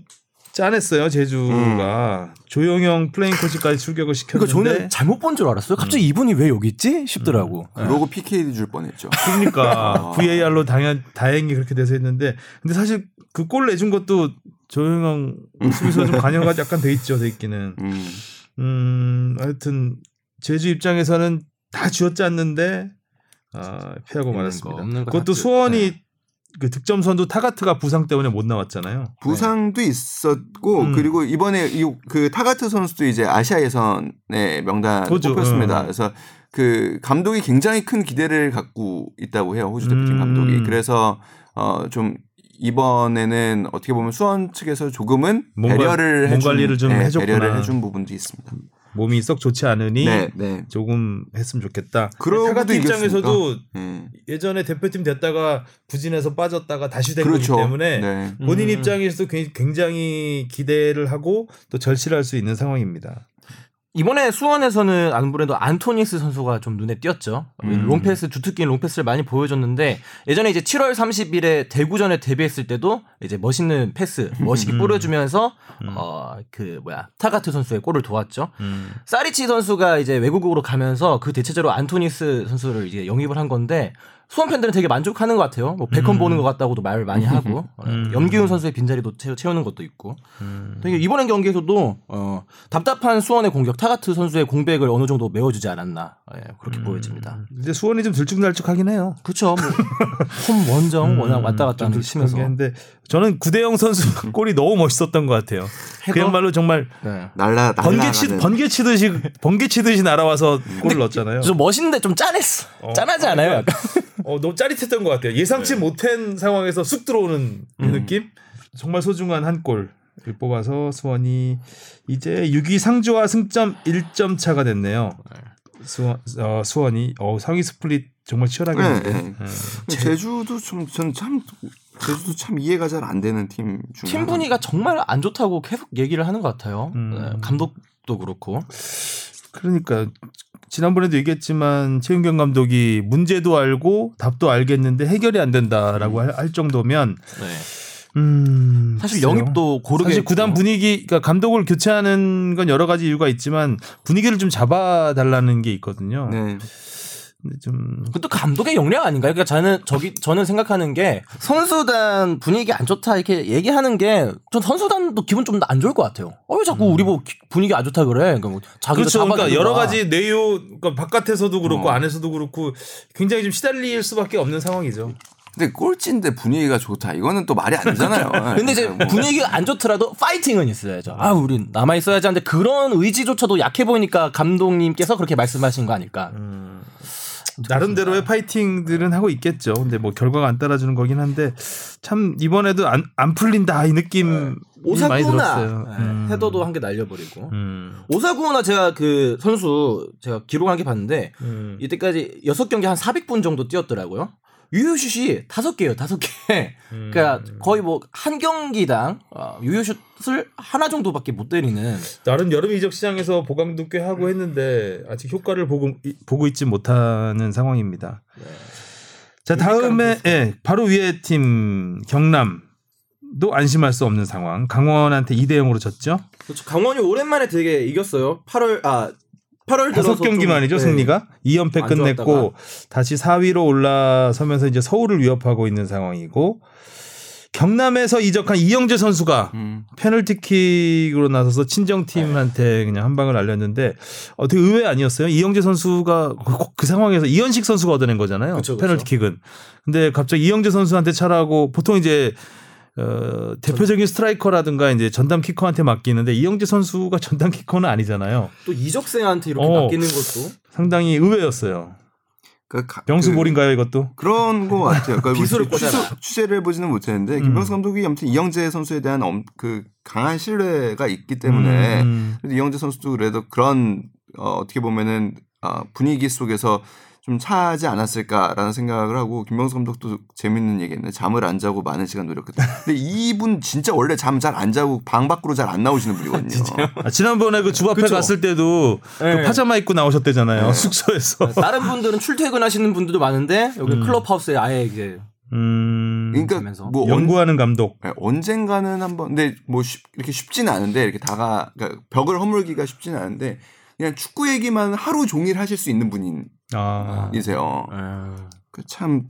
짠했어요 제주가 조용형 플레잉 코치까지 출격을 그러니까 시켰는데 저는 잘못 본 줄 알았어요. 갑자기 이분이 왜 여기 있지 싶더라고. 그러고 PK 줄 뻔했죠. 그러니까 *laughs* VAR로 당연 다행히 그렇게 돼서 했는데 근데 사실 그 골 내준 것도 조용형 수비수가 좀 관여가 약간 돼 있죠 돼 있기는 음. 음 하여튼 제주 입장에서는 다 쥐어짰는데 아, 피하고 있는 말았습니다. 그것도 다 수원이 네. 그 득점 선두 타가트가 부상 때문에 못 나왔잖아요. 부상도 있었고 음. 그리고 이번에 이 그 타가트 선수도 이제 아시아 예선의 명단 호주, 뽑혔습니다. 음. 그래서 그 감독이 굉장히 큰 기대를 갖고 있다고 해요. 호주 대표팀 음. 감독이. 그래서 어좀 이번에는 어떻게 보면 수원 측에서 조금은 몸 관- 배려를 몸 해준 관리를 좀 네, 해줬구나. 배려를 해준 부분도 있습니다. 몸이 썩 좋지 않으니 네, 네. 조금 했으면 좋겠다. 그러고도 타가트 입장에서도 네. 예전에 대표팀 됐다가 부진해서 빠졌다가 다시 된 그렇죠. 거기 때문에 네. 본인 음. 입장에서도 굉- 굉장히 기대를 하고 또 절실할 수 있는 상황입니다. 이번에 수원에서는 아무래도 안토니스 선수가 좀 눈에 띄었죠. 음. 롱패스 주특기인 롱패스를 많이 보여줬는데 예전에 이제 7월 30일에 대구전에 데뷔했을 때도 이제 멋있는 패스 멋있게 뿌려주면서 어그 뭐야 타가트 선수의 골을 도왔죠. 음. 사리치 선수가 이제 외국으로 가면서 그 대체제로 안토니스 선수를 이제 영입을 한 건데 수원 팬들은 되게 만족하는 것 같아요. 뭐 베컴 음. 보는 것 같다고도 말을 많이 하고 *laughs* 어, 음. 염기훈 선수의 빈자리도 채우, 채우 는 것도 있고. 음. 되게 이번엔 경기에서도 어, 답답한 수원의 공격 타가트 선수의 공백을 어느 정도 메워주지 않았나 예, 그렇게 음. 보여집니다. 근데 수원이 좀 들쭉날쭉하긴 해요. 그렇죠. 뭐 홈 원정 워낙 왔다 갔다 하는 게 심해서. 근데 저는 구대영 선수 *laughs* 골이 너무 멋있었던 것 같아요. 그야말로 정말 네. 날라 번개치 날아가는. 번개 치듯이 번개 치듯이 날아와서 골을 넣었잖아요. 좀 멋있는데 좀 짠했어. 어. 짠하지 않아요? 약간? *laughs* 어, 너무 짜릿했던 것 같아요. 예상치 못한 상황에서 쑥 들어오는 그 느낌? 정말 소중한 한 골을 뽑아서 수원이 이제 6위 상주와 승점 1점 차가 됐네요. 수원, 어, 수원이 어, 상위 스플릿 정말 치열하게 네. 네. 네. 제주도 좀 전참 제주도 참 이해가 잘 안 되는 팀 중. 팀 분위기가 정말 안 좋다고 계속 얘기를 하는 것 같아요. 음. 네, 감독도 그렇고. 그러니까 지난번에도 얘기했지만 최윤겸 감독이 문제도 알고 답도 알겠는데 해결이 안 된다라고 할, 할 정도면 네. 음, 사실 글쎄요. 영입도 고르게 사실 구단. 분위기, 그러니까 감독을 교체하는 건 여러 가지 이유가 있지만 분위기를 좀 잡아 달라는 게 있거든요. 네. 근데 좀 그것도 감독의 역량 아닌가요? 그러니까 저는 저기 저는 생각하는 게 선수단 분위기 안 좋다 이렇게 얘기하는 게 전 선수단도 기분 좀 안 좋을 것 같아요. 어, 왜 자꾸 우리 뭐 기- 분위기 안 좋다 그래? 그러니까 뭐 자기도 그렇죠. 그러니까. 여러 가지 내용, 그러니까 바깥에서도 그렇고 어. 안에서도 그렇고 굉장히 좀 시달릴 수밖에 없는 상황이죠. 근데 꼴찌인데 분위기가 좋다. 이거는 또 말이 안 되잖아요. *laughs* 근데 이제 뭐. 분위기가 안 좋더라도 파이팅은 있어야죠. 아, 우린 남아 있어야지 하는데 그런 의지조차도 약해 보이니까 감독님께서 그렇게 말씀하신 거 아닐까? 음. 나름대로의 파이팅들은 하고 있겠죠. 근데 뭐 결과가 안 따라주는 거긴 한데 참 이번에도 안, 안 풀린다 이 느낌 많이 오사쿠나 들었어요. 네, 음. 헤더도 한 개 날려버리고. 음. 오사쿠나 제가 그 선수 제가 기록한 게 봤는데 음. 이때까지 여섯 경기 한 400분 정도 뛰었더라고요. 유효슛이 다섯 개예요, 다섯 개. 음. 그러니까 거의 뭐 한 경기당 어, 유효슛을 하나 정도밖에 못 때리는. 나름 여름 이적 시장에서 보강도 꽤 하고 했는데 아직 효과를 보고 이- 보고 있지 못하는 상황입니다. 자 다음에 예 바로 위에 팀 경남 안심할 수 없는 상황. 강원한테 2대 0으로 졌죠. 그렇죠. 강원이 오랜만에 되게 이겼어요. 8월 아 8월 들어서 다섯 경기 좀, 만이죠 네. 승리가 2연패 안 끝냈고. 다시 4위로 올라서면서 이제 서울을 위협하고 있는 상황이고 경남에서 이적한 이영재 선수가 음. 페널티킥으로 나서서 친정팀한테 그냥 한 방을 날렸는데 어, 되게 의외 아니었어요? 이영재 선수가 그, 그 상황에서 이현식 선수가 얻어낸 거잖아요. 그쵸, 그쵸. 페널티킥은. 근데 갑자기 이영재 선수한테 차라고 보통 이제 어, 대표적인 스트라이커라든가 이제 전담 키커한테 맡기는데 이영재 선수가 *laughs* 전담 키커는 아니잖아요. 또 이적생한테 이렇게 어. 맡기는 것도 상당히 의외였어요. 그 가- 병수 그- 볼인가요 이것도? 그런 거 같아요. 그러니까 비수를 뭐 꽂아라. 취소- 취재 를 해보지는 못했는데 음. 김병수 감독이 아무튼 이영재 선수에 대한 엄, 그 강한 신뢰가 있기 때문에 음. 이영재 선수도 그래도 그런 어, 어떻게 보면은 어, 분위기 속에서 좀 차지 않았을까라는 생각을 하고 김병수 감독도 재밌는 얘기했는데 잠을 안 자고 많은 시간 노력했다. 근데 이분 진짜 원래 잠 잘 안 자고 방 밖으로 잘 안 나오시는 분이거든요. *laughs* 아, 지난번에 그 주바페 그쵸. 갔을 때도 네. 그 파자마 입고 나오셨대잖아요 네. 숙소에서. 다른 분들은 출퇴근하시는 분들도 많은데 여기 음. 클럽하우스에 아예 이제 음, 그러니까 하면서. 뭐 언, 연구하는 감독. 네, 언젠가는 한번 근데 뭐 쉽- 이렇게 쉽지는 않은데 이렇게 다가 그러니까 벽을 허물기가 쉽지는 않은데 그냥 축구 얘기만 하루 종일 하실 수 있는 아, 분이세요. 음. 그참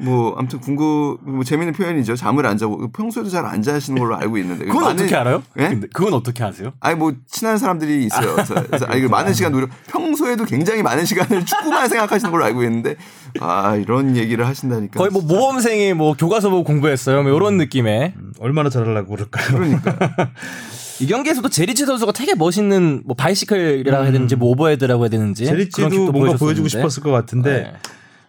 뭐 아무튼 궁금 뭐 재밌는 표현이죠. 잠을 안 자고 평소에도 잘 안 자시는 걸로 알고 있는데 그건 많은- 어떻게 알아요? 예? 근데 그건 어떻게 아세요? 아니 뭐 친한 사람들이 있어요. *laughs* 그래서, 그래서 아니 그 많은 시간 노력 평소에도 굉장히 많은 시간을 축구만 생각하시는 걸로 알고 있는데 아 이런 얘기를 하신다니까 거의 뭐 모범생이 뭐 교과서 보고 공부했어요. 뭐 이런 느낌의 음, 얼마나 잘하려고 그럴까요? 그러니까 *laughs* 이 경기에서도 제리치 선수가 되게 멋있는 뭐 바이시클이라고 해야 되는지 뭐 오버헤드라고 해야 되는지 제리치도 뭔가 보여주고. 싶었을 것 같은데 네.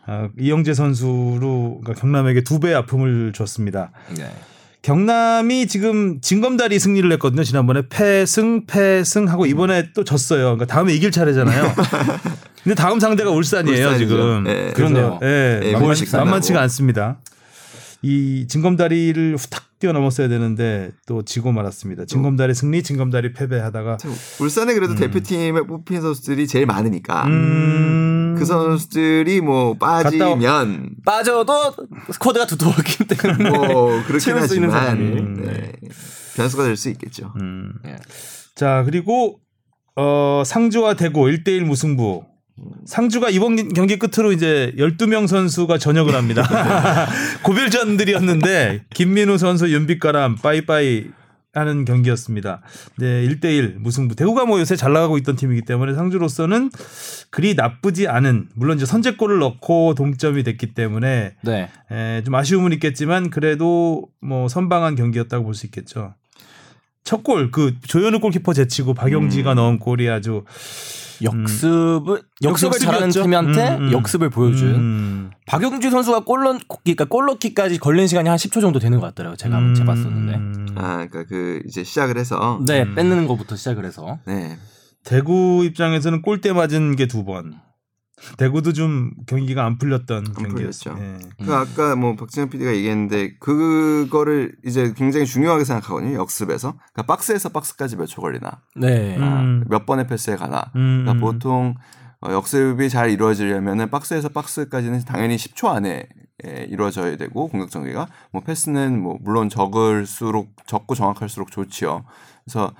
아, 이영재 선수로 그러니까 경남에게 두 배 아픔을 줬습니다. 네. 경남이 지금 진검다리 승리를 했거든요. 지난번에 패승 패승 하고 이번에 또 졌어요. 그러니까 다음에 이길 차례잖아요. *laughs* 근데 다음 상대가 울산이에요 울산이죠. 지금. 네. 그렇네요. 예, 네, 사나고. 만만치가 않습니다. 이 진검다리를 후딱 뛰어넘었어야 되는데 또 지고 말았습니다. 진검다리 승리, 진검다리 패배하다가 참 울산에 그래도 대표팀에 뽑힌 선수들이 제일 많으니까 음, 그 선수들이 뭐 빠지면 빠져도 스쿼드가 두터웠기 때문에 뭐 그렇긴 채울 수 있는 하지만 사람이. 네. 변수가 될 수 있겠죠. 음. 예. 자 그리고 어, 상주와 대구 1대1 무승부. 상주가 이번 경기 끝으로 이제 12명 선수가 전역을 합니다. *laughs* *laughs* 고별전들이었는데 김민우 선수 윤빛가람 빠이빠이 하는 경기였습니다. 네, 1대1 무승부. 대구가 뭐 요새 잘 나가고 있던 팀이기 때문에 상주로서는 그리 나쁘지 않은 물론 이제 선제골을 넣고 동점이 됐기 때문에 네. 에, 좀 아쉬움은 있겠지만 그래도 뭐 선방한 경기였다고 볼 수 있겠죠. 첫 골 그 조현우 골키퍼 제치고 박용지가 넣은 골이 아주 역습을 역습을 잘하는? 팀한테 음, 음. 역습을 보여준 음. 박용주 선수가 골 넣, 그러니까 골 넣기까지 걸린 시간이 한 10초 정도 되는 것 같더라고요. 제가 음. 재봤었는데. 아 그러니까 그 이제 시작을 해서 네, 뺏는 것부터 시작을 해서. 네. 대구 입장에서는 골대 맞은 게 두 번. 대구도 좀 경기가 안 풀렸던 안 경기였죠. 예. 그 아까 뭐 박진영 PD가 얘기했는데 그거를 이제 굉장히 중요하게 생각하거든요. 역습에서 그러니까 박스에서 박스까지 몇 초 걸리나 네. 음. 몇 번의 패스에 가나 음. 그러니까 보통 어, 역습이 잘 이루어지려면은 박스에서 박스까지는 당연히 10초 안에 예, 이루어져야 되고 공격 전개가 뭐 패스는 뭐 물론 적을수록 적고 정확할수록 좋지요. 그래서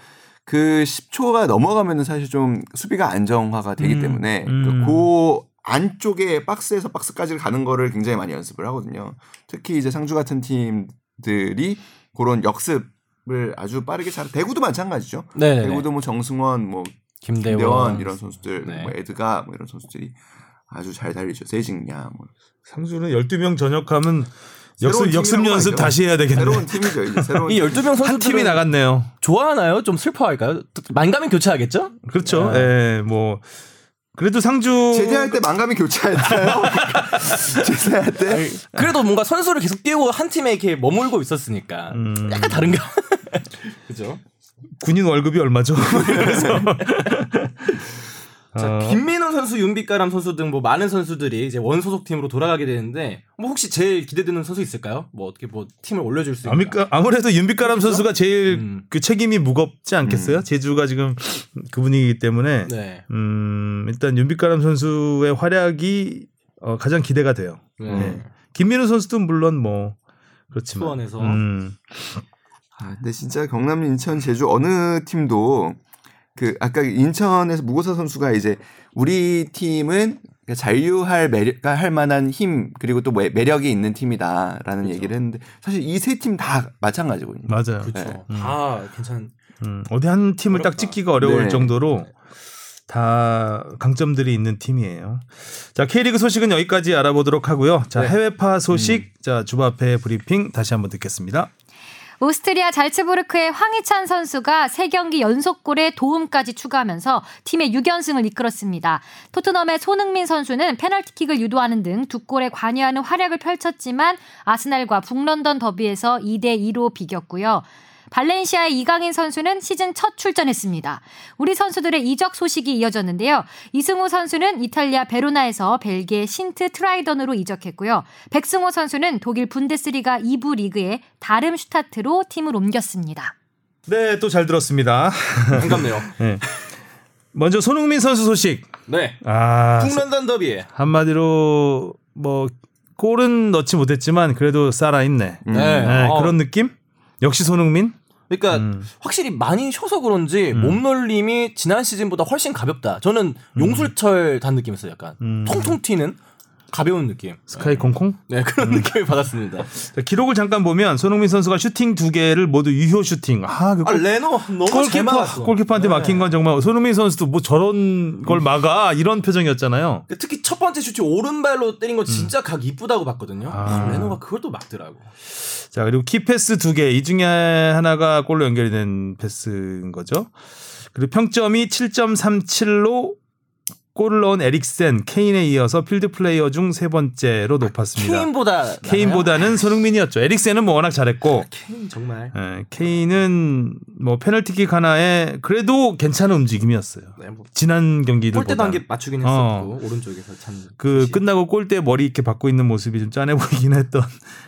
그 10초가 넘어가면은 사실 좀 수비가 안정화가 되기 음, 때문에 음. 그 안쪽에 박스에서 박스까지 가는 거를 굉장히 많이 연습을 하거든요. 특히 이제 상주 같은 팀들이 그런 역습을 아주 빠르게 잘 대구도 마찬가지죠. 네. 대구도 뭐 정승원 뭐 김대원, 김대원 이런 선수들, 네. 뭐 에드가 뭐 이런 선수들이 아주 잘 달리죠. 세징야 뭐. 상주는 12명 전역하면 역습, 역습 연습. 다시 해야 되겠네. 새로운 팀이죠. 이제 새로운 이 12명 한 선수들은 팀이 나갔네요. 좋아하나요? 좀 슬퍼할까요? 만감이 교체하겠죠? 그렇죠. 네. 예, 뭐 그래도 상주 제대할 때 만감이 교체했어요. 제대할 때 *laughs* 그래도 뭔가 선수를 계속 띄우고 한 팀에 이렇게 머물고 있었으니까 음. 약간 다른가? *laughs* 그죠? 군인 월급이 얼마죠? *laughs* 그래서 자, 어, 김민호 선수, 윤빛가람 선수 등 뭐 많은 선수들이 이제 원 소속 팀으로 돌아가게 되는데 뭐 혹시 제일 기대되는 선수 있을까요? 뭐 어떻게 뭐 팀을 올려줄 수 있는? 아무래도 윤빛가람 선수가 제일 음. 그 책임이 무겁지 않겠어요? 제주가 지금 그 분위기이기 때문에 네. 음, 일단 윤빛가람 선수의 활약이 어, 가장 기대가 돼요. 네. 네. 김민우 선수도 물론 뭐 그렇지만. 수원에서. 음. 아, 근데 진짜 경남, 인천, 제주 어느 팀도 그 아까 인천에서 무고사 선수가 이제 우리 팀은 잔류할 매력, 할 만한 힘 그리고 또 매- 매력이 있는 팀이다라는 얘기를 했는데 사실 이 세 팀 다 마찬가지거든요. 맞아요. 그렇죠. 네. 다 괜찮. 음, 어디 한 팀을 딱 어렵다. 찍기가 어려울 네. 정도로 다 강점들이 있는 팀이에요. 자, K리그 소식은 여기까지 알아보도록 하고요. 자, 네. 해외파 소식, 자, 주바페 브리핑 다시 한번 듣겠습니다. 오스트리아 잘츠부르크의 황희찬 선수가 3경기 연속골에 도움까지 추가하면서 팀의 6연승을 이끌었습니다. 토트넘의 손흥민 선수는 페널티킥을 유도하는 등 두 골에 관여하는 활약을 펼쳤지만 아스날과 북런던 더비에서 2대 2로 비겼고요. 발렌시아의 이강인 선수는 시즌 첫 출전했습니다. 우리 선수들의 이적 소식이 이어졌는데요. 이승우 선수는 이탈리아 베로나에서 벨기에 신트 트라이던으로 이적했고요. 백승호 선수는 독일 분데스리가 2부 리그의 다름슈타트로 팀을 옮겼습니다. 네, 또 잘 들었습니다. 반갑네요. *laughs* 네. 먼저 손흥민 선수 소식. 네. 아, 북런던 더비. 한마디로 뭐 골은 넣지 못했지만 그래도 살아 있네. 음. 네. 네, 어, 그런 느낌? 역시 손흥민? 그러니까 음. 확실히 많이 쉬어서 그런지 몸놀림이 지난 시즌보다 훨씬 가볍다. 저는 용수철 단 느낌이었어요. 약간 음. 통통 튀는 가벼운 느낌. 스카이 콩콩? 네 그런 느낌을 받았습니다. 자, 기록을 잠깐 보면 손흥민 선수가 슈팅 두 개를 모두 유효 슈팅. 아, 그아 레노 너무 잘 골키퍼. 골키퍼한테 네. 막힌 건 정말 손흥민 선수도 뭐 저런 걸 막아 이런 표정이었잖아요. 그 특히 첫 번째 슈팅 오른발로 때린 거 진짜 각 이쁘다고 봤거든요. 아. 아, 레노가 그걸 또 막더라고. 자 그리고 key pass 두 개 이 중에 하나가 골로 연결이 된 패스인 거죠. 그리고 평점이 7.37로 골을 넣은 에릭센, 케인에 이어서 필드 플레이어 중 세 번째로 높았습니다. 케인보다 케인보다는 손흥민이었죠. 에릭센은 뭐 워낙 잘했고 케인 정말. 예, 케인은 뭐 페널티킥 하나에 그래도 괜찮은 움직임이었어요. 네, 뭐 지난 경기들보다. 골대 한 개 맞추긴 했었고 오른쪽에서 참. 그 굿이. 끝나고 골대 머리 이렇게 받고 있는 모습이 좀 짠해 보이긴 했던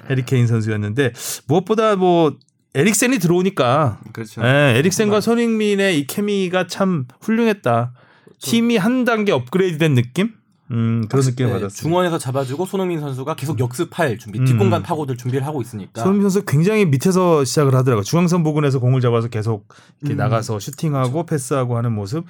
에릭 케인 선수였는데 무엇보다 뭐 에릭센이 들어오니까 그렇죠. 예, 에릭센과 손흥민의 이 케미가 참 훌륭했다. 팀이 한 단계 업그레이드된 느낌? 음, 그런 느낌을 네, 받았어요. 중원에서 잡아주고 손흥민 선수가 계속 역습할 준비, 음. 뒷공간 파고들 준비를 하고 있으니까. 손흥민 선수 굉장히 밑에서 시작을 하더라고요. 중앙선 부근에서 공을 잡아서 계속 이렇게 음. 나가서 슈팅하고 패스하고 하는 모습.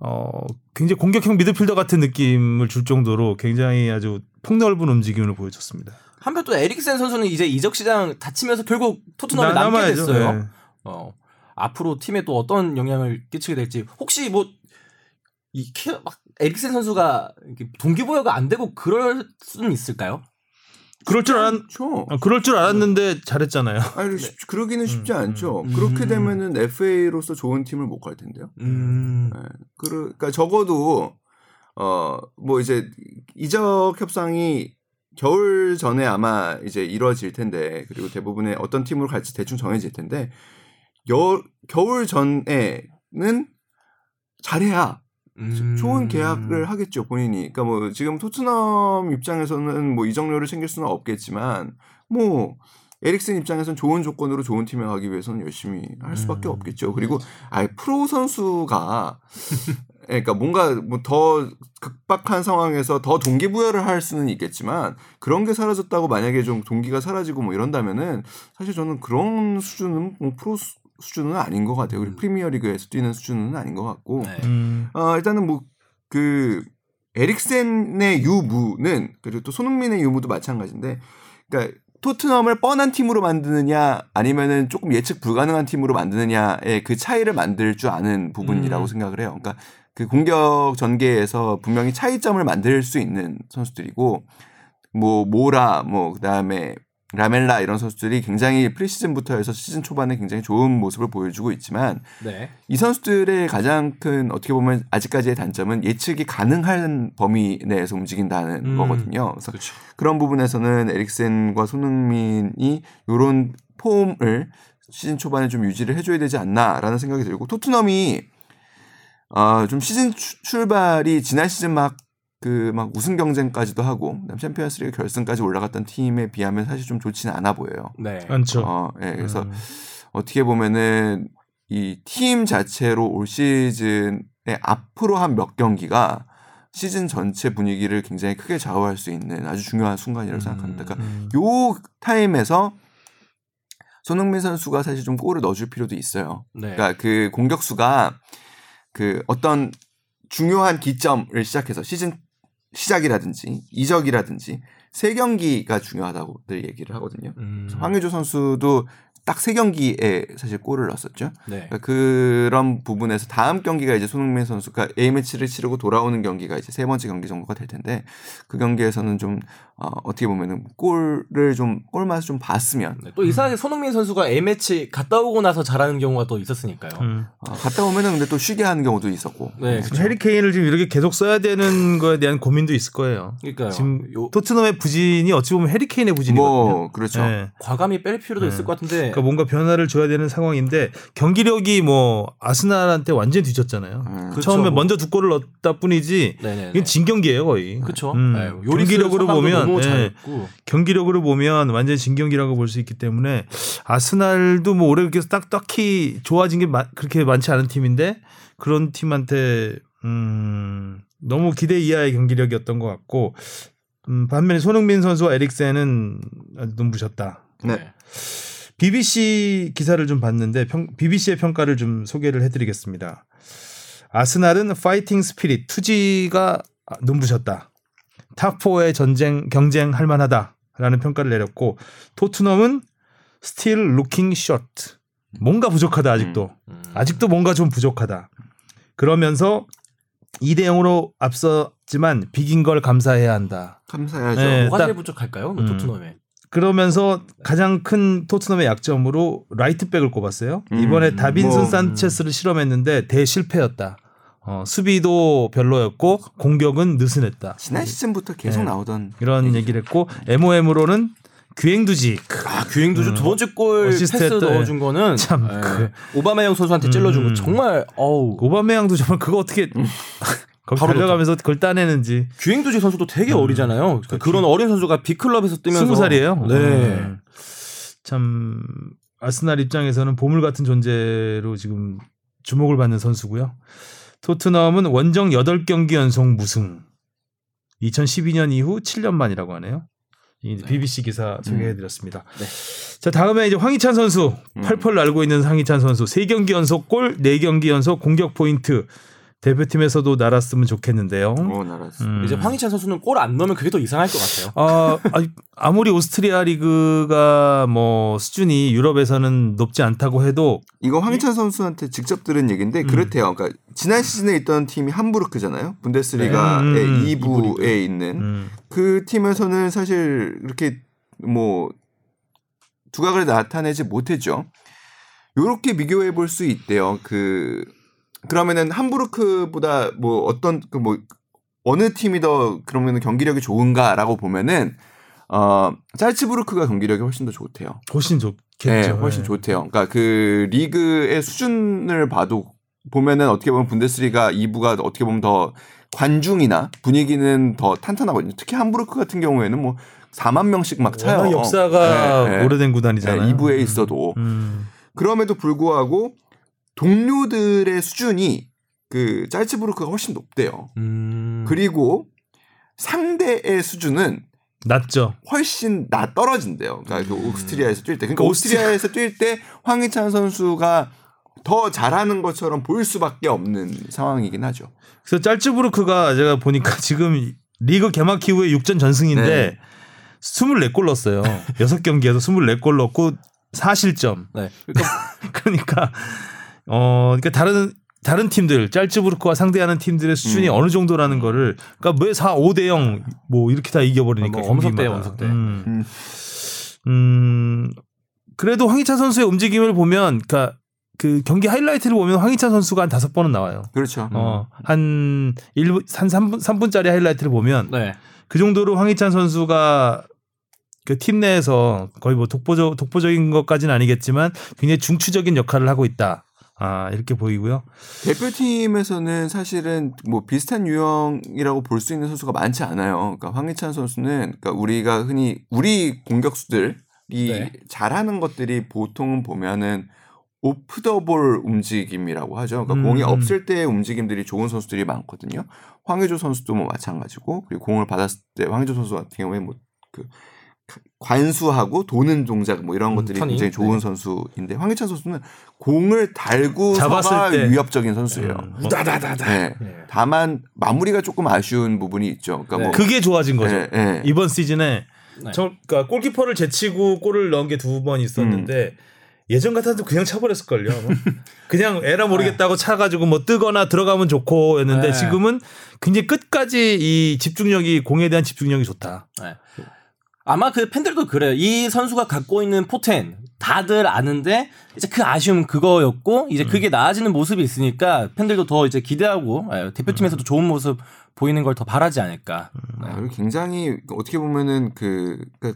어, 굉장히 공격형 미드필더 같은 느낌을 줄 정도로 굉장히 아주 폭넓은 움직임을 보여줬습니다. 한편 또 에릭센 선수는 이제 이적 시장 다치면서 결국 토트넘에 나- 남게 남아야죠. 됐어요. 네. 어, 앞으로 팀에 또 어떤 영향을 끼치게 될지 혹시 뭐 이렇게 막 에릭센 선수가 이렇게 동기부여가 안 되고 그럴 수는 있을까요? 그럴 줄 알았, 그렇죠. 어, 그럴 줄 알았는데 잘했잖아요. *laughs* 아니 쉽- 그러기는 쉽지 않죠. 음. 그렇게 되면은 FA로서 좋은 팀을 못 갈 텐데요. 음. 네. 그러니까 적어도 어 뭐 이제 이적 협상이 겨울 전에 아마 이제 이루어질 텐데 그리고 대부분의 어떤 팀으로 갈지 대충 정해질 텐데 여, 겨울 전에는 잘해야 음. 좋은 계약을 하겠죠 본인이. 그러니까 뭐 지금 토트넘 입장에서는 뭐 이적료를 챙길 수는 없겠지만 뭐 에릭슨 입장에서는 좋은 조건으로 좋은 팀에 가기 위해서는 열심히 할 수밖에 음. 없겠죠. 그리고 아예 프로 선수가 예, *laughs* 그러니까 뭔가 뭐 더 극박한 상황에서 더 동기부여를 할 수는 있겠지만 그런 게 사라졌다고 만약에 좀 동기가 사라지고 뭐 이런다면은 사실 저는 그런 수준은 뭐 프로 수- 수준은 아닌 것 같아요. 그리고 프리미어 리그에서 뛰는 수준은 아닌 것 같고 네. 음, 어, 일단은 뭐 그 에릭센의 유무는 그리고 또 손흥민의 유무도 마찬가지인데, 그러니까 토트넘을 뻔한 팀으로 만드느냐 아니면은 조금 예측 불가능한 팀으로 만드느냐의 그 차이를 만들 줄 아는 부분이라고 음. 생각을 해요. 그러니까 그 공격 전개에서 분명히 차이점을 만들 수 있는 선수들이고, 뭐 모라, 뭐 그 다음에 라멜라 이런 선수들이 굉장히 프리시즌부터 해서 시즌 초반에 굉장히 좋은 모습을 보여주고 있지만 네. 이 선수들의 가장 큰 어떻게 보면 아직까지의 단점은 예측이 가능한 범위 내에서 움직인다는 음. 거거든요. 그래서 그렇죠. 그런 부분에서는 에릭센과 손흥민이 이런 폼을 시즌 초반에 좀 유지를 해줘야 되지 않나라는 생각이 들고 토트넘이 아, 좀 시즌 추- 출발이 지난 시즌 막 그 막 우승 경쟁까지도 하고 챔피언스리그 결승까지 올라갔던 팀에 비하면 사실 좀 좋지는 않아 보여요. 네. 않죠. 어, 예, 그래서 음. 어떻게 보면은 이 팀 자체로 올 시즌에 앞으로 한 몇 경기가 시즌 전체 분위기를 굉장히 크게 좌우할 수 있는 아주 중요한 순간이라고 생각합니다. 그러니까 음. 요 타임에서 손흥민 선수가 사실 좀 골을 넣어줄 필요도 있어요. 네. 그러니까 그 공격수가 그 어떤 중요한 기점을 시작해서 시즌 시작이라든지 이적이라든지 세 경기가 중요하다고들 얘기를 하거든요. 음, 황의조 선수도 딱 세 경기에 사실 골을 넣었었죠. 네. 그러니까 그런 부분에서 다음 경기가 이제 손흥민 선수가 A 매치를 치르고 돌아오는 경기가 이제 세 번째 경기 정도가 될 텐데 그 경기에서는 좀 어, 어떻게 보면은 골을 좀 골맛을 좀 봤으면 네, 또 이상하게 손흥민 선수가 A 매치 갔다 오고 나서 잘하는 경우가 또 있었으니까요. 음. 어, 갔다 오면은 근데 또 쉬게 하는 경우도 있었고 네, 지금 해리 케인을 지금 이렇게 계속 써야 되는 거에 대한 고민도 있을 거예요. 그러니까요. 지금 요- 토트넘의 부진이 어찌 보면 해리 케인의 부진이거든요. 뭐 그렇죠. 네. 과감히 뺄 필요도 네. 있을 것 같은데 그러니까 뭔가 변화를 줘야 되는 상황인데 경기력이 뭐 아스날한테 완전 히 뒤졌잖아요. 음. 그쵸. 처음에 먼저 두 골을 넣었다 뿐이지 네네네. 이건 진 경기예요 거의. 그렇죠. 음. 경기력으로 보면 너무 예. 잘했고 경기력으로 보면 완전 히 진 경기라고 볼 수 있기 때문에 아스날도 뭐 올해 그렇게 딱 딱히 좋아진 게 마- 그렇게 많지 않은 팀인데 그런 팀한테 음 너무 기대 이하의 경기력이었던 것 같고 음 반면에 손흥민 선수와 에릭센은 아주 눈부셨다. 네. BBC 기사를 좀 봤는데 평, BBC의 평가를 좀 소개를 해드리겠습니다. 아스날은 fighting spirit 투지가 눈부셨다. top 4의 전쟁 경쟁할 만하다라는 평가를 내렸고 토트넘은 still looking short. 뭔가 부족하다 아직도. 음. 아직도 뭔가 좀 부족하다. 그러면서 2대 0으로 앞섰지만 비긴 걸 감사해야 한다. 감사해야죠. 네. 뭐가 딱- 제일 부족할까요? 뭐 음. 토트넘에. 그러면서 가장 큰 토트넘의 약점으로 라이트백을 꼽았어요. 음, 이번에 다빈슨 뭐, 산체스를 실험했는데 대실패였다. 어, 수비도 별로였고 공격은 느슨했다. 지난 시즌부터 계속 네. 나오던 이런 얘기죠. 얘기를 했고 MOM으로는 규행두지. 아 규행도주 음. 두 번째 골 패스 했다. 넣어준 거는 참, 예. 그- 오바마영 선수한테 찔러준 음. 거 정말 어우 오바메양도 정말 그거 어떻게 *laughs* 거기 바로 달려가면서 그걸 따내는지. 규행도지 선수도 되게 음. 어리잖아요. 그 그런 어린 선수가 빅클럽에서 뜨면서 스무 살이에요. 네. 음. 참 아스날 입장에서는 보물 같은 존재로 지금 주목을 받는 선수고요. 토트넘은 원정 8경기 연속 무승. 2012년 이후 7년 만이라고 하네요. 이 BBC 기사 소개해드렸습니다. 네. 자 다음에 이제 황희찬 선수 음. 펄펄 날고 있는 황희찬 선수 3 경기 연속 골, 4 경기 연속 공격 포인트 대표팀에서도 날았으면 좋겠는데요. 어, 나라스. 음. 이제 황희찬 선수는 골 안 넣으면 그게 더 이상할 것 같아요. 아, 아니, 아무리 오스트리아 리그가 뭐 수준이 유럽에서는 높지 않다고 해도 이거 황희찬 선수한테 직접 들은 얘기인데 그렇대요. 그러니까 지난 시즌에 있던 팀이 함부르크잖아요. 분데스리가의 네. 음, 2부에 있는 음, 그 팀에서는 사실 이렇게 뭐 두각을 나타내지 못했죠. 요렇게 비교해 볼 수 있대요. 그 그러면은 함부르크보다 뭐 어떤 그 뭐 어느 팀이 더 그러면 경기력이 좋은가라고 보면은 어 짤츠부르크가 경기력이 훨씬 더 좋대요. 훨씬 좋겠죠. 네, 훨씬 네. 좋대요. 그러니까 그 리그의 수준을 봐도 보면은 어떻게 보면 분데스리가 2부가 어떻게 보면 더 관중이나 분위기는 더 탄탄하거든요. 특히 함부르크 같은 경우에는 뭐 4만 명씩 막 차요. 역사가 네, 네. 오래된 구단이잖아요. 네, 2부에 있어도 음. 그럼에도 불구하고 동료들의 수준이 그 짤츠부르크가 훨씬 높대요. 음. 그리고 상대의 수준은 낮죠. 훨씬 나 떨어진대요. 그러니까 그 오스트리아에서 뛸 때. 그러니까 오스트리아- 오스트리아에서 뛸 때 황희찬 선수가 더 잘하는 것처럼 보일 수밖에 없는 상황이긴 하죠. 그래서 짤츠부르크가 제가 보니까 *laughs* 지금 리그 개막 이후에 6전 전승인데 네. 24골 넣었어요. *laughs* 6경기에서 24골 넣고 4실점. 네. *laughs* 그러니까 그러니까 어 그러니까 다른 다른 팀들 짤츠부르크와 상대하는 팀들의 수준이 음. 어느 정도라는 거를 그러니까 왜 4, 5대 0 뭐 이렇게 다 이겨버리니까 아, 뭐 엄석대. 엄석대. 음. 음. 음, 그래도 황희찬 선수의 움직임을 보면 그러니까 그 경기 하이라이트를 보면 황희찬 선수가 한 다섯 번은 나와요. 그렇죠. 어, 한 1분 한 3분 3분짜리 하이라이트를 보면 네. 그 정도로 황희찬 선수가 그팀 내에서 거의 뭐 독보적 독보적인 것까지는 아니겠지만 굉장히 중추적인 역할을 하고 있다. 아, 이렇게 보이고요. 대표팀에서는 사실은 뭐 비슷한 유형이라고 볼 수 있는 선수가 많지 않아요. 그러니까 황희찬 선수는 그러니까 우리가 흔히 우리 공격수들이 네. 잘하는 것들이 보통은 보면은 오프 더 볼 움직임이라고 하죠. 그러니까 음. 공이 없을 때의 움직임들이 좋은 선수들이 많거든요. 황의조 선수도 뭐 마찬가지고 그리고 공을 받았을 때 황의조 선수 같은 경우에 뭐그 간수하고 도는 동작 뭐 이런 것들이 turning. 굉장히 좋은 네. 선수인데 황희찬 선수는 공을 달고 잡았을 서가 때. 위협적인 선수예요. 음, 우다다다다. 네. 다만 마무리가 조금 아쉬운 부분이 있죠. 그러니까 네. 뭐 그게 좋아진 거죠. 예, 예. 이번 시즌에 네. 저, 그러니까 골키퍼를 제치고 골을 넣은 게 두 번 있었는데 예전 같아도 그냥 차버렸을 걸요. *laughs* 그냥 에라 모르겠다고 차가지고 뭐 뜨거나 들어가면 좋고 했는데 네. 지금은 굉장히 끝까지 이 집중력이 공에 대한 집중력이 좋다. 네. 아마 그 팬들도 그래요. 이 선수가 갖고 있는 포텐 다들 아는데 이제 그 아쉬움 그거였고 이제 음. 그게 나아지는 모습이 있으니까 팬들도 더 이제 기대하고 예, 대표팀에서도 좋은 모습 보이는 걸 더 바라지 않을까. 네. 아, 그리고 굉장히 어떻게 보면은 그, 그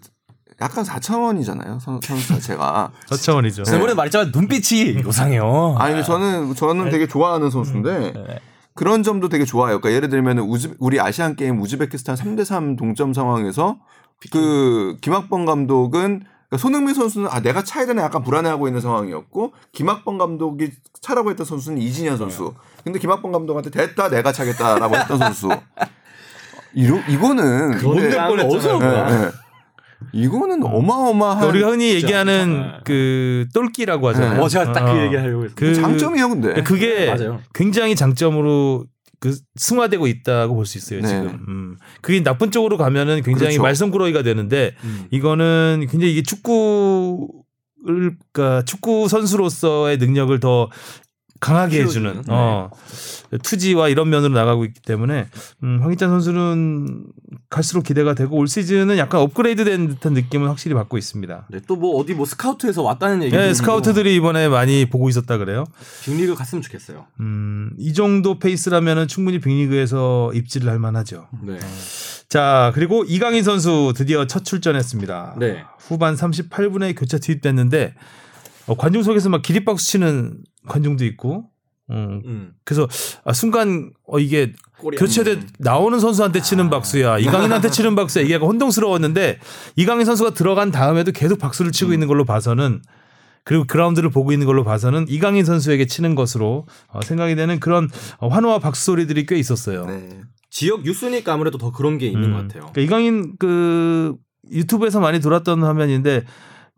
약간 4차원이잖아요. 선, 선수 자체가. *laughs* 저차원이죠. 저번에 말했지만 눈빛이 요상해요. 아니 근데 저는 저는 되게 좋아하는 선수인데 네. 그런 점도 되게 좋아요. 그러니까 예를 들면 우즈 우리 아시안 게임 우즈베키스탄 3대 3 동점 상황에서 그 김학범 감독은 그러니까 손흥민 선수는 아 내가 차야 되나 약간 불안해하고 있는 상황이었고 김학범 감독이 차라고 했던 선수는 이진현 선수. 근데 김학범 감독한테 됐다 내가 차겠다라고 했던 선수. 이러 이거는 뭔데 근데- 뻔했잖아요. 예, 예. 이거는 어마어마한 그러니까 우리가 흔히. 얘기하는 네. 그 똘끼라고 하잖아요. 어 제가 딱그 어. 얘기 하려고 했어요. 그 장점이에요, 근데. 그게 맞아요. 굉장히 장점으로 그 승화되고 있다고 볼 수 있어요 네. 지금. 음. 그게 나쁜 쪽으로 가면은 굉장히 그렇죠. 말썽꾸러기가 되는데 음. 이거는 굉장히 이게 축구를 그러니까 축구 선수로서의 능력을 더 강하게 키워주는, 해주는 네. 어, 투지와 이런 면으로 나가고 있기 때문에 음, 황희찬 선수는 갈수록 기대가 되고 올 시즌은 약간 업그레이드된 듯한 느낌은 확실히 받고 있습니다. 네, 또 뭐 어디 뭐 스카우트에서 왔다는 얘기도 네, 스카우트들이 이번에 많이 보고 있었다 그래요. 빅리그 갔으면 좋겠어요. 음, 이 정도 페이스라면은 충분히 빅리그에서 입지를 할 만하죠. 네. 자, 그리고 이강인 선수 드디어 첫 출전했습니다. 네. 후반 38분에 교체 투입됐는데 어, 관중석에서 막 기립박수 치는 관중도 있고, 음, 음. 그래서 아, 순간 어, 이게 교체돼 나오는 선수한테 치는 박수야, 이강인한테 치는 박수야 이게 약간 혼동스러웠는데 이강인 선수가 들어간 다음에도 계속 박수를 치고 있는 걸로 봐서는 그리고 그라운드를 보고 있는 걸로 봐서는 이강인 선수에게 치는 것으로 어, 생각이 되는 그런 어, 환호와 박수 소리들이 꽤 있었어요. 네. 지역 뉴스니까 아무래도 더 그런 게 있는 음. 것 같아요. 그러니까 이강인 그 유튜브에서 많이 돌았던 화면인데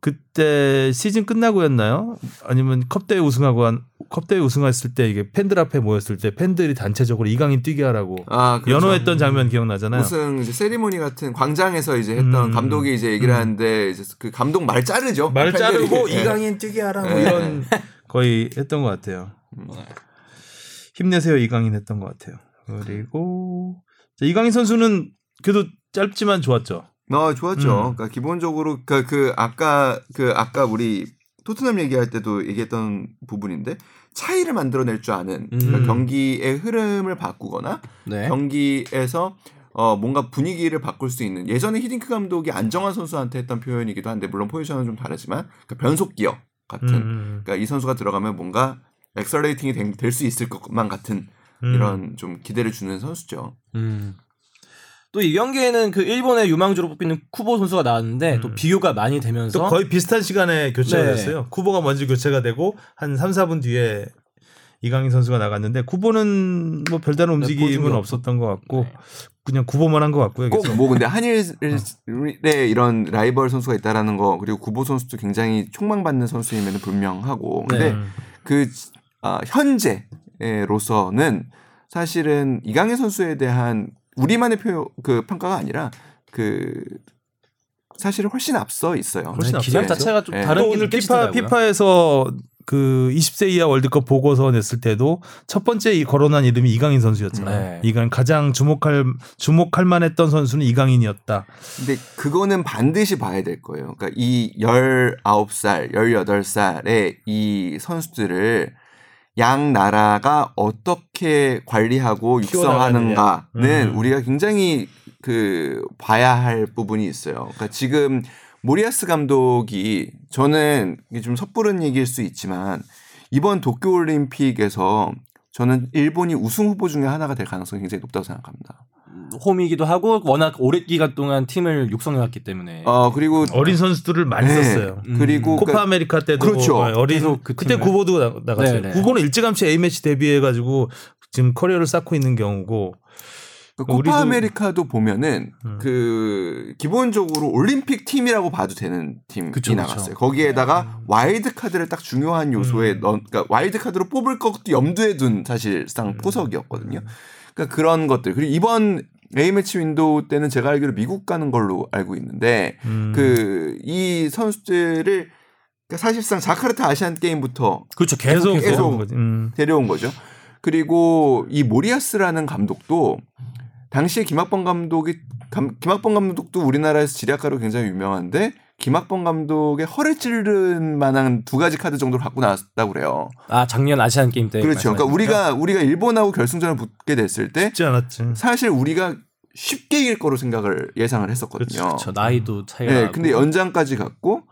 그때 시즌 끝나고였나요? 아니면 컵대회 우승하고 한 컵대회 우승했을 때 이게 팬들 앞에 모였을 때 팬들이 단체적으로 이강인 뛰게 하라고 아, 그렇죠. 연호했던 장면 기억나잖아요. 무슨 이제 세리머니 같은 광장에서 이제 했던 음. 감독이 이제 얘기를 하는데 이제 그 감독 말 자르죠. 말 팬들이. 자르고 예. 이강인 뛰게 하라 뭐 네. 이런 거의 했던 것 같아요. 힘내세요 이강인 했던 것 같아요. 그리고 자, 이강인 선수는 그래도 짧지만 좋았죠. 어, 좋았죠. 음. 그러니까 기본적으로 그, 그 아까 그 아까 우리 토트넘 얘기할 때도 얘기했던 부분인데 차이를 만들어낼 줄 아는 그러니까 음. 경기의 흐름을 바꾸거나 네. 경기에서 어 뭔가 분위기를 바꿀 수 있는 예전에 히딩크 감독이 안정환 선수한테 했던 표현이기도 한데 물론 포지션은 좀 다르지만 그러니까 변속 기어 같은 음, 그러니까 이 선수가 들어가면 뭔가 엑셀레이팅이 될 수 있을 것만 같은 음. 이런 좀 기대를 주는 선수죠. 음. 또 이 경기에는 그 일본의 유망주로 뽑히는 쿠보 선수가 나왔는데 또 비교가 많이 되면서 또 거의 비슷한 시간에 교체가 네. 됐어요. 쿠보가 먼저 교체가 되고 한 3, 4분 뒤에 이강인 선수가 나갔는데 쿠보는 뭐 별다른 보여준 움직임은 게 없었던 것 같고 그냥 쿠보만 한 것 같고요. 꼭 그래서 뭐 근데 한일의 이런 라이벌 선수가 있다라는 거 그리고 구보 선수도 굉장히 촉망받는 선수임에는 분명하고 근데 네. 그 아, 현재로서는 사실은 이강인 선수에 대한 우리만의 표, 그 평가가 아니라 그 사실은 훨씬 앞서 있어요. 훨씬 기량 앞서요. 자체가 좀 네. 다른 또게 오늘 피파. 피파에서 그 20세 이하 월드컵 보고서 냈을 때도 첫 번째 이 거론한 이름이 이강인 선수였잖아요. 네. 이강 가장 주목할 주목할 만했던 선수는 이강인이었다. 근데 그거는 반드시 봐야 될 거예요. 그러니까 이 19살, 18살의 이 선수들을 양 나라가 어떻게 관리하고 육성하는가는 음. 우리가 굉장히 그 봐야 할 부분이 있어요. 그러니까 지금 모리야스 감독이 저는 이게 좀 섣부른 얘기일 수 있지만 이번 도쿄 올림픽에서 저는 일본이 우승 후보 중에 하나가 될 가능성이 굉장히 높다고 생각합니다. 홈이기도 하고 워낙 오랜 기간 동안 팀을 육성해왔기 때문에 어 그리고 어린 선수들을 많이 네. 썼어요. 음. 그리고 코파 그러니까 아메리카 때도 그렇죠. 어, 어린 그 그때. 구보도 나- 나갔어요. 네네. 구보는 일찌감치 A 매치 데뷔해가지고 지금 커리어를 쌓고 있는 경우고 그 코파 우리도- 아메리카도 보면은 음. 그 기본적으로 올림픽 팀이라고 봐도 되는 팀이 그쵸, 나갔어요. 그쵸. 거기에다가 와일드 카드를 딱 중요한 요소에 음. 넣, 그러니까 와일드 카드로 뽑을 것도 염두에 둔 사실상 음. 포석이었거든요. 그러니까 그런 것들 그리고 이번 A 매치 window 때는 제가 알기로 미국 가는 걸로 알고 있는데 음. 그이 선수들을 그러니까 사실상 자카르타 아시안 게임부터 그렇죠. 계속 계속 계속 거지. 음. 데려온 거죠. 그리고 이 모리아스라는 감독도 당시에 김학범 감독이 감, 김학범 감독도 우리나라에서 지략가로 굉장히 유명한데 김학범 감독의 허를 찌른 만한 두 가지 카드 정도를 갖고 나왔다고 그래요. 아 작년 아시안 게임 때 그렇죠. 그러니까 우리가 우리가 일본하고 결승전을 붙게 됐을 때 쉽지 않았지. 사실 우리가 쉽게 이길 거로 생각을 예상을 했었거든요. 거죠. 나이도 차이가 네, 나고. 근데 연장까지 갔고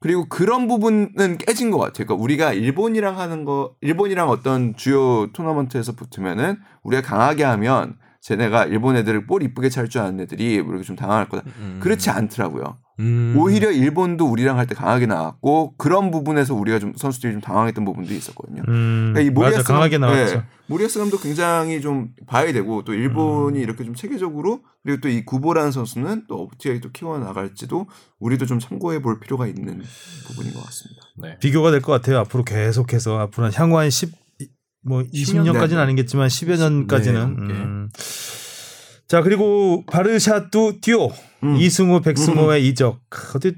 그리고 그런 부분은 깨진 것 같아요. 그러니까 우리가 일본이랑 하는 거, 일본이랑 어떤 주요 토너먼트에서 붙으면은 우리가 강하게 하면 쟤네가 일본 애들을 볼 이쁘게 찰 줄 아는 애들이 이렇게 좀 당황할 거다. 음. 그렇지 않더라고요. 음. 오히려 일본도 우리랑 할 때 강하게 나왔고 그런 부분에서 우리가 좀 선수들이 좀 당황했던 부분도 있었거든요. 음. 그러니까 이 모리아스 강하게 감- 나왔죠. 네, 모리아스 감독 굉장히 좀 봐야 되고 또 일본이 음. 이렇게 좀 체계적으로 그리고 또 이 구보라는 선수는 또 어떻게 또 키워 나갈지도 우리도 좀 참고해 볼 필요가 있는 부분인 것 같습니다. 네. 비교가 될 것 같아요. 앞으로 계속해서 앞으로 한 향후 한 10, 뭐 20년까지는 네. 아니겠지만 10여 년까지는. 네. 음. 자 그리고 바르샤뚜 듀오 음. 이승우 백승호의 이적 어디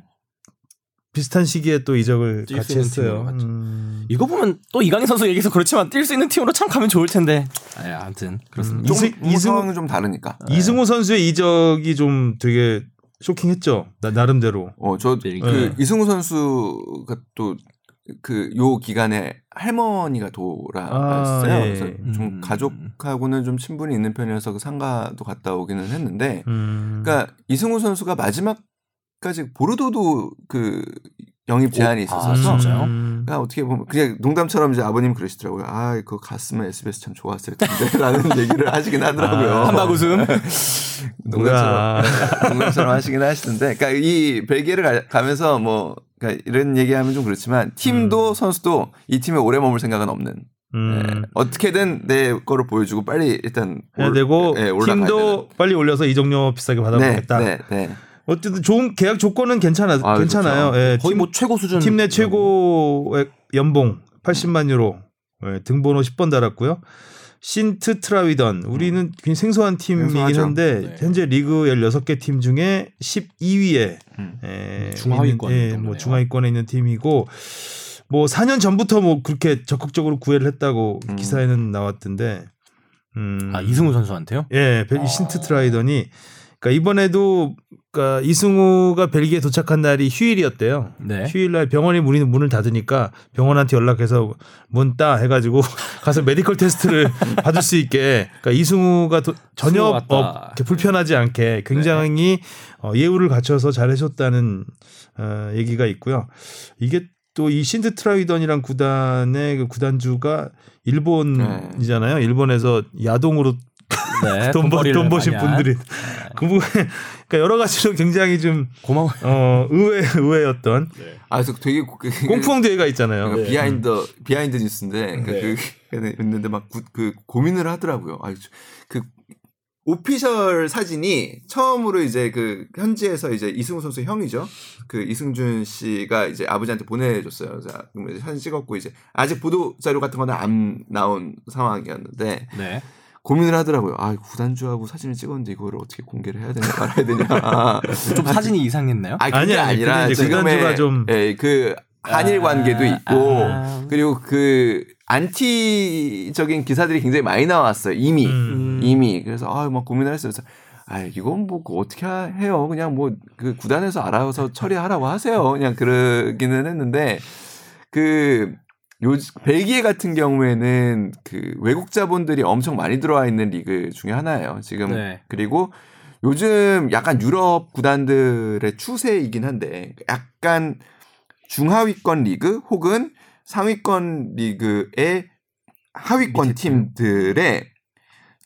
비슷한 시기에 또 이적을 같이 했어요. 음. 이거 보면 또 이강인 선수 얘기해서 그렇지만 뛸 수 있는 팀으로 참 가면 좋을 텐데. 아, 아무튼 그렇습니다. 좀 이승- 뭐 이승우- 좀 다르니까. 이승우 선수의 이적이 좀 되게 쇼킹했죠. 나, 나름대로. 어, 저그 네. 이승우 선수가 또 그 요 기간에 할머니가 돌아가셨어요. 아, 예. 그래서 좀 음. 가족하고는 좀 친분이 있는 편이어서 그 상가도 갔다 오기는 했는데 음. 그러니까 이승우 선수가 마지막까지 보르도도 그 영입 제한이 아, 진짜요? 음. 그러니까 어떻게 보면 그냥 농담처럼 이제 아버님 그러시더라고요. 아, 그거 갔으면 SBS 참 좋았을 텐데라는 *laughs* 얘기를 하시긴 하더라고요. 아, 한박 웃음. 농담처럼 *laughs* 농담처럼 하시긴 하시던데, 그러니까 이 벨기에를 가, 가면서 뭐 그러니까 이런 얘기하면 좀 그렇지만 팀도 선수도 이 팀에 오래 머물 생각은 없는. 음. 예, 어떻게든 내 거를 보여주고 빨리 일단 해야 올- 되고 예, 올라가야 팀도 빨리 올려서 이적료 비싸게. 받아보겠다. 네, 네, 네. 어쨌든 좋은 계약 조건은 괜찮아 아, 괜찮아요. 그렇죠. 예, 거의 팀, 뭐 최고 수준. 팀 내 최고의 연봉 80만 유로 예, 등번호 10번 달았고요. 신트 트라위던 우리는 굉장히 생소한 팀이긴. 한데 네. 현재 리그 16개 팀 중에 12위에 음. 예, 중하위권 예. 뭐 중하위권에 있는 팀이고 뭐 4년 전부터 뭐 그렇게 적극적으로 구애를 했다고 음. 기사에는 나왔던데 음. 아 이승우 선수한테요? 예, 벨- 신트 트라이던이 그러니까 이번에도 그러니까 이승우가 벨기에 도착한 날이 휴일이었대요. 네. 휴일날 병원이 문이 문을 닫으니까 병원한테 연락해서 문 따 해가지고 *laughs* 가서 medical test를 *laughs* 받을 수 있게 그러니까 이승우가 도- 전혀. 어, 불편하지 않게 굉장히 어, 예우를 갖춰서 잘 해줬다는 어, 얘기가 있고요. 이게 또 이 신트 트라이던이란 구단의 그 구단주가 일본이잖아요. 일본에서 야동으로 네. 돈, 버, 돈 버신. 분들이 그 부분 그러니까 여러 가지로 굉장히 좀 고마워. 어, 의외 의외였던 아, 그래서 되게 그, 꽁풍 대회가 있잖아요. 그러니까 비하인드 비하인드 뉴스인데 그러니까 네. 그 있는데 막그 고민을 하더라고요. 아, 그 오피셜 사진이 처음으로 이제 그 현지에서 이제 이승우 선수 형이죠. 그 이승준 씨가 이제 아버지한테 보내줬어요. 자, 그럼 이제 사진 찍었고 이제 아직 보도 자료 같은 거는 안 나온 상황이었는데 네. 고민을 하더라고요. 아, 구단주하고 사진을 찍었는데 이거를 어떻게 공개를 해야 되냐 말아야 되냐. *laughs* 좀 사진이 이상했나요? 아, 그게 아니, 아니, 아니라 지금의 구단주가 좀- 예, 그 한일 관계도 아, 있고 아. 그리고 그 안티적인 기사들이 굉장히 많이 나왔어요. 이미 음. 이미 그래서 아막 고민을 했어요. 그래서 아 이건 뭐 어떻게 하- 해요? 그냥 뭐 그 구단에서 알아서 처리하라고 하세요. 그냥 그러기는 했는데 그 요 벨기에 같은 경우에는 그 외국 자본들이 엄청 많이 들어와 있는 리그 중에 하나예요. 지금 네. 그리고 요즘 약간 유럽 구단들의 추세이긴 한데 약간 중하위권 리그 혹은 상위권 리그의 하위권. 팀들의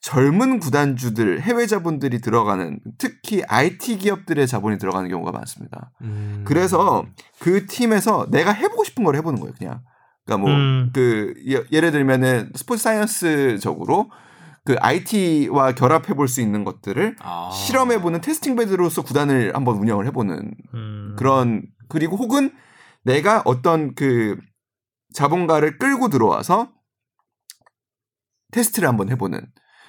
젊은 구단주들 해외 자본들이 들어가는 특히 IT 기업들의 자본이 들어가는 경우가 많습니다. 음. 그래서 그 팀에서 내가 해보고 싶은 걸 해보는 거예요, 그냥. 그러니까 뭐 음. 그 예를 들면은 스포츠 사이언스적으로 그 IT와 결합해 볼 수 있는 것들을 아. 실험해 보는 테스팅 베드로서 구단을 한번 운영을 해 보는 음. 그런 그리고 혹은 내가 어떤 그 자본가를 끌고 들어와서 테스트를 한번 해 보는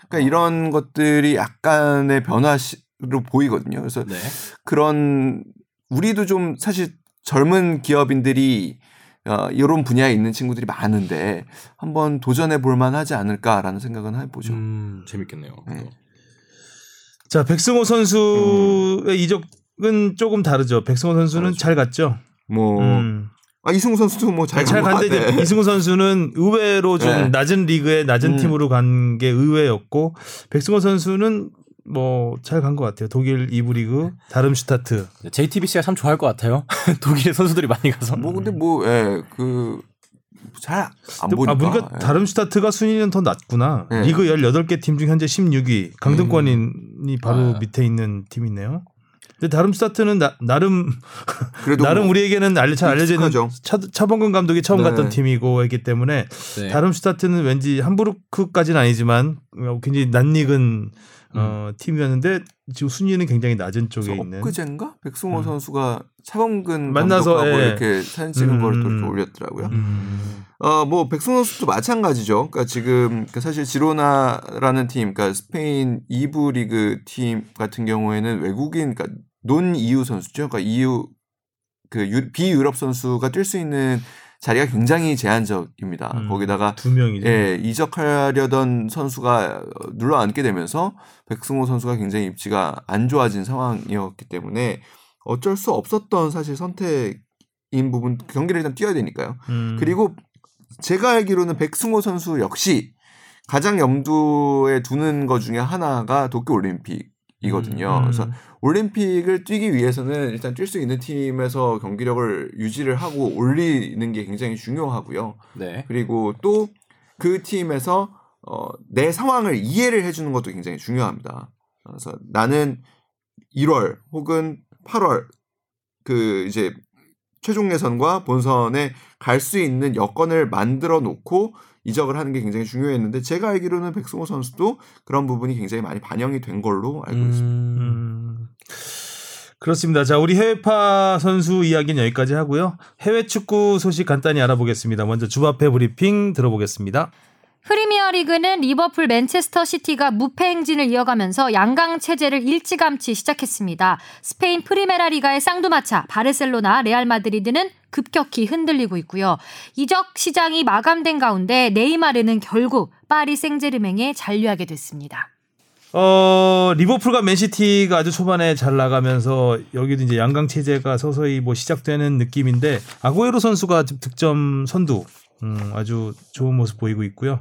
그러니까 이런 것들이 약간의 변화로 보이거든요. 그래서 네. 그런 우리도 좀 사실 젊은 기업인들이 어, 이런 분야에 있는 친구들이 많은데 한번 도전해 볼 만하지 않을까라는 생각은 해보죠. 음, 재밌겠네요. 네. 자 백승호 선수의 이적은 조금 다르죠. 백승호 선수는 다르죠. 잘 갔죠. 뭐 음. 아, 이승우 선수도 뭐잘잘 간것 갔는데. 이제 이승우 선수는 의외로 좀 네. 낮은 리그의 낮은 음. 팀으로 간 게 의외였고 백승호 선수는 뭐 잘 간 것 같아요. 독일 2부 리그 다름슈타트. JTBC가 참 좋아할 것 같아요. *laughs* 독일의 선수들이 많이 가서. 뭐 근데 뭐예그 잘안 보니까. 아, 보니까 예. 다름슈타트가 순위는 더 낮구나. 네. 리그 18개 팀 중 현재 16위. 강등권이 바로 아. 밑에 있는 팀이 있네요. 근데 다름슈타트는 나, 나름 그래도 나름 뭐 우리에게는 알려 잘 알려져 있는. 차, 차범근 감독이 처음 네. 갔던 팀이고 했기 때문에 네. 다름슈타트는 왠지 함부르크까지는 아니지만 어, 굉장히 낯익은 어, 팀이었는데 지금 순위는 굉장히 낮은 쪽에 있는. 엊그젠가 백승호 음. 선수가 차범근 만나서, 예. 이렇게 사진 찍은 음, 거를 또 음. 이렇게 올렸더라고요. 음. 어, 뭐 백승호 선수도 마찬가지죠. 그러니까 지금 그 사실 지로나라는 팀, 그러니까 스페인 2부 리그 팀 같은 경우에는 외국인, 그러니까 논 EU 선수죠. 그러니까 EU 그 유- 비유럽 선수가 뛸 수 있는 자리가 굉장히 제한적입니다. 음, 거기다가 두 명이죠. 예, 이적하려던 선수가 눌러 앉게 되면서 백승호 선수가 굉장히 입지가 안 좋아진 상황이었기 때문에 어쩔 수 없었던 사실 선택인 부분 경기를 일단 뛰어야 되니까요. 음. 그리고 제가 알기로는 백승호 선수 역시 가장 염두에 두는 것 중에 하나가 도쿄 올림픽 이거든요. 음. 그래서 올림픽을 뛰기 위해서는 일단 뛸 수 있는 팀에서 경기력을 유지를 하고 올리는 게 굉장히 중요하고요. 네. 그리고 또 그 팀에서 어, 내 상황을 이해를 해주는 것도 굉장히 중요합니다. 그래서 나는 1월 혹은 8월 그 이제 최종 예선과 본선에 갈 수 있는 여건을 만들어 놓고 이적을 하는 게 굉장히 중요했는데 제가 알기로는 백승호 선수도 그런 부분이 굉장히 많이 반영이 된 걸로 알고 있습니다. 음, 음. 그렇습니다. 자, 우리 해외파 선수 이야기는 여기까지 하고요. 해외 축구 소식 간단히 알아보겠습니다. 먼저 주바페 브리핑 들어보겠습니다. 프리미어 리그는 리버풀 맨체스터 시티가 무패 행진을 이어가면서 양강 체제를 일찌감치 시작했습니다. 스페인 프리메라 리가의 쌍두마차 바르셀로나 레알 마드리드는 급격히 흔들리고 있고요. 이적 시장이 마감된 가운데 네이마르는 결국 파리 생제르맹에 잔류하게 됐습니다. 어, 리버풀과 맨시티가 아주 초반에 잘 나가면서 여기도 이제 양강 체제가 서서히 뭐 시작되는 느낌인데 아구에로 선수가 득점 선두 음, 아주 좋은 모습 보이고 있고요.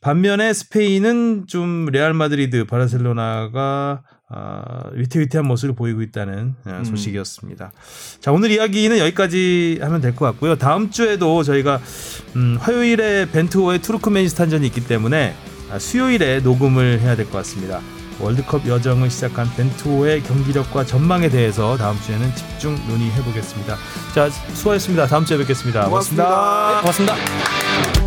반면에 스페인은 좀 레알 마드리드, 바르셀로나가 아, 위태위태한 모습을 보이고 있다는 아, 소식이었습니다. 자 오늘 이야기는 여기까지 하면 될 것 같고요. 다음 주에도 저희가 음, 화요일에 벤투호의 투르크메니스탄전이 있기 때문에 아, 수요일에 녹음을 해야 될 것 같습니다. 월드컵 여정을 시작한 벤투호의 경기력과 전망에 대해서 다음 주에는 집중 논의해 보겠습니다. 자 수고하셨습니다. 다음 주에 뵙겠습니다. 고맙습니다. 고맙습니다.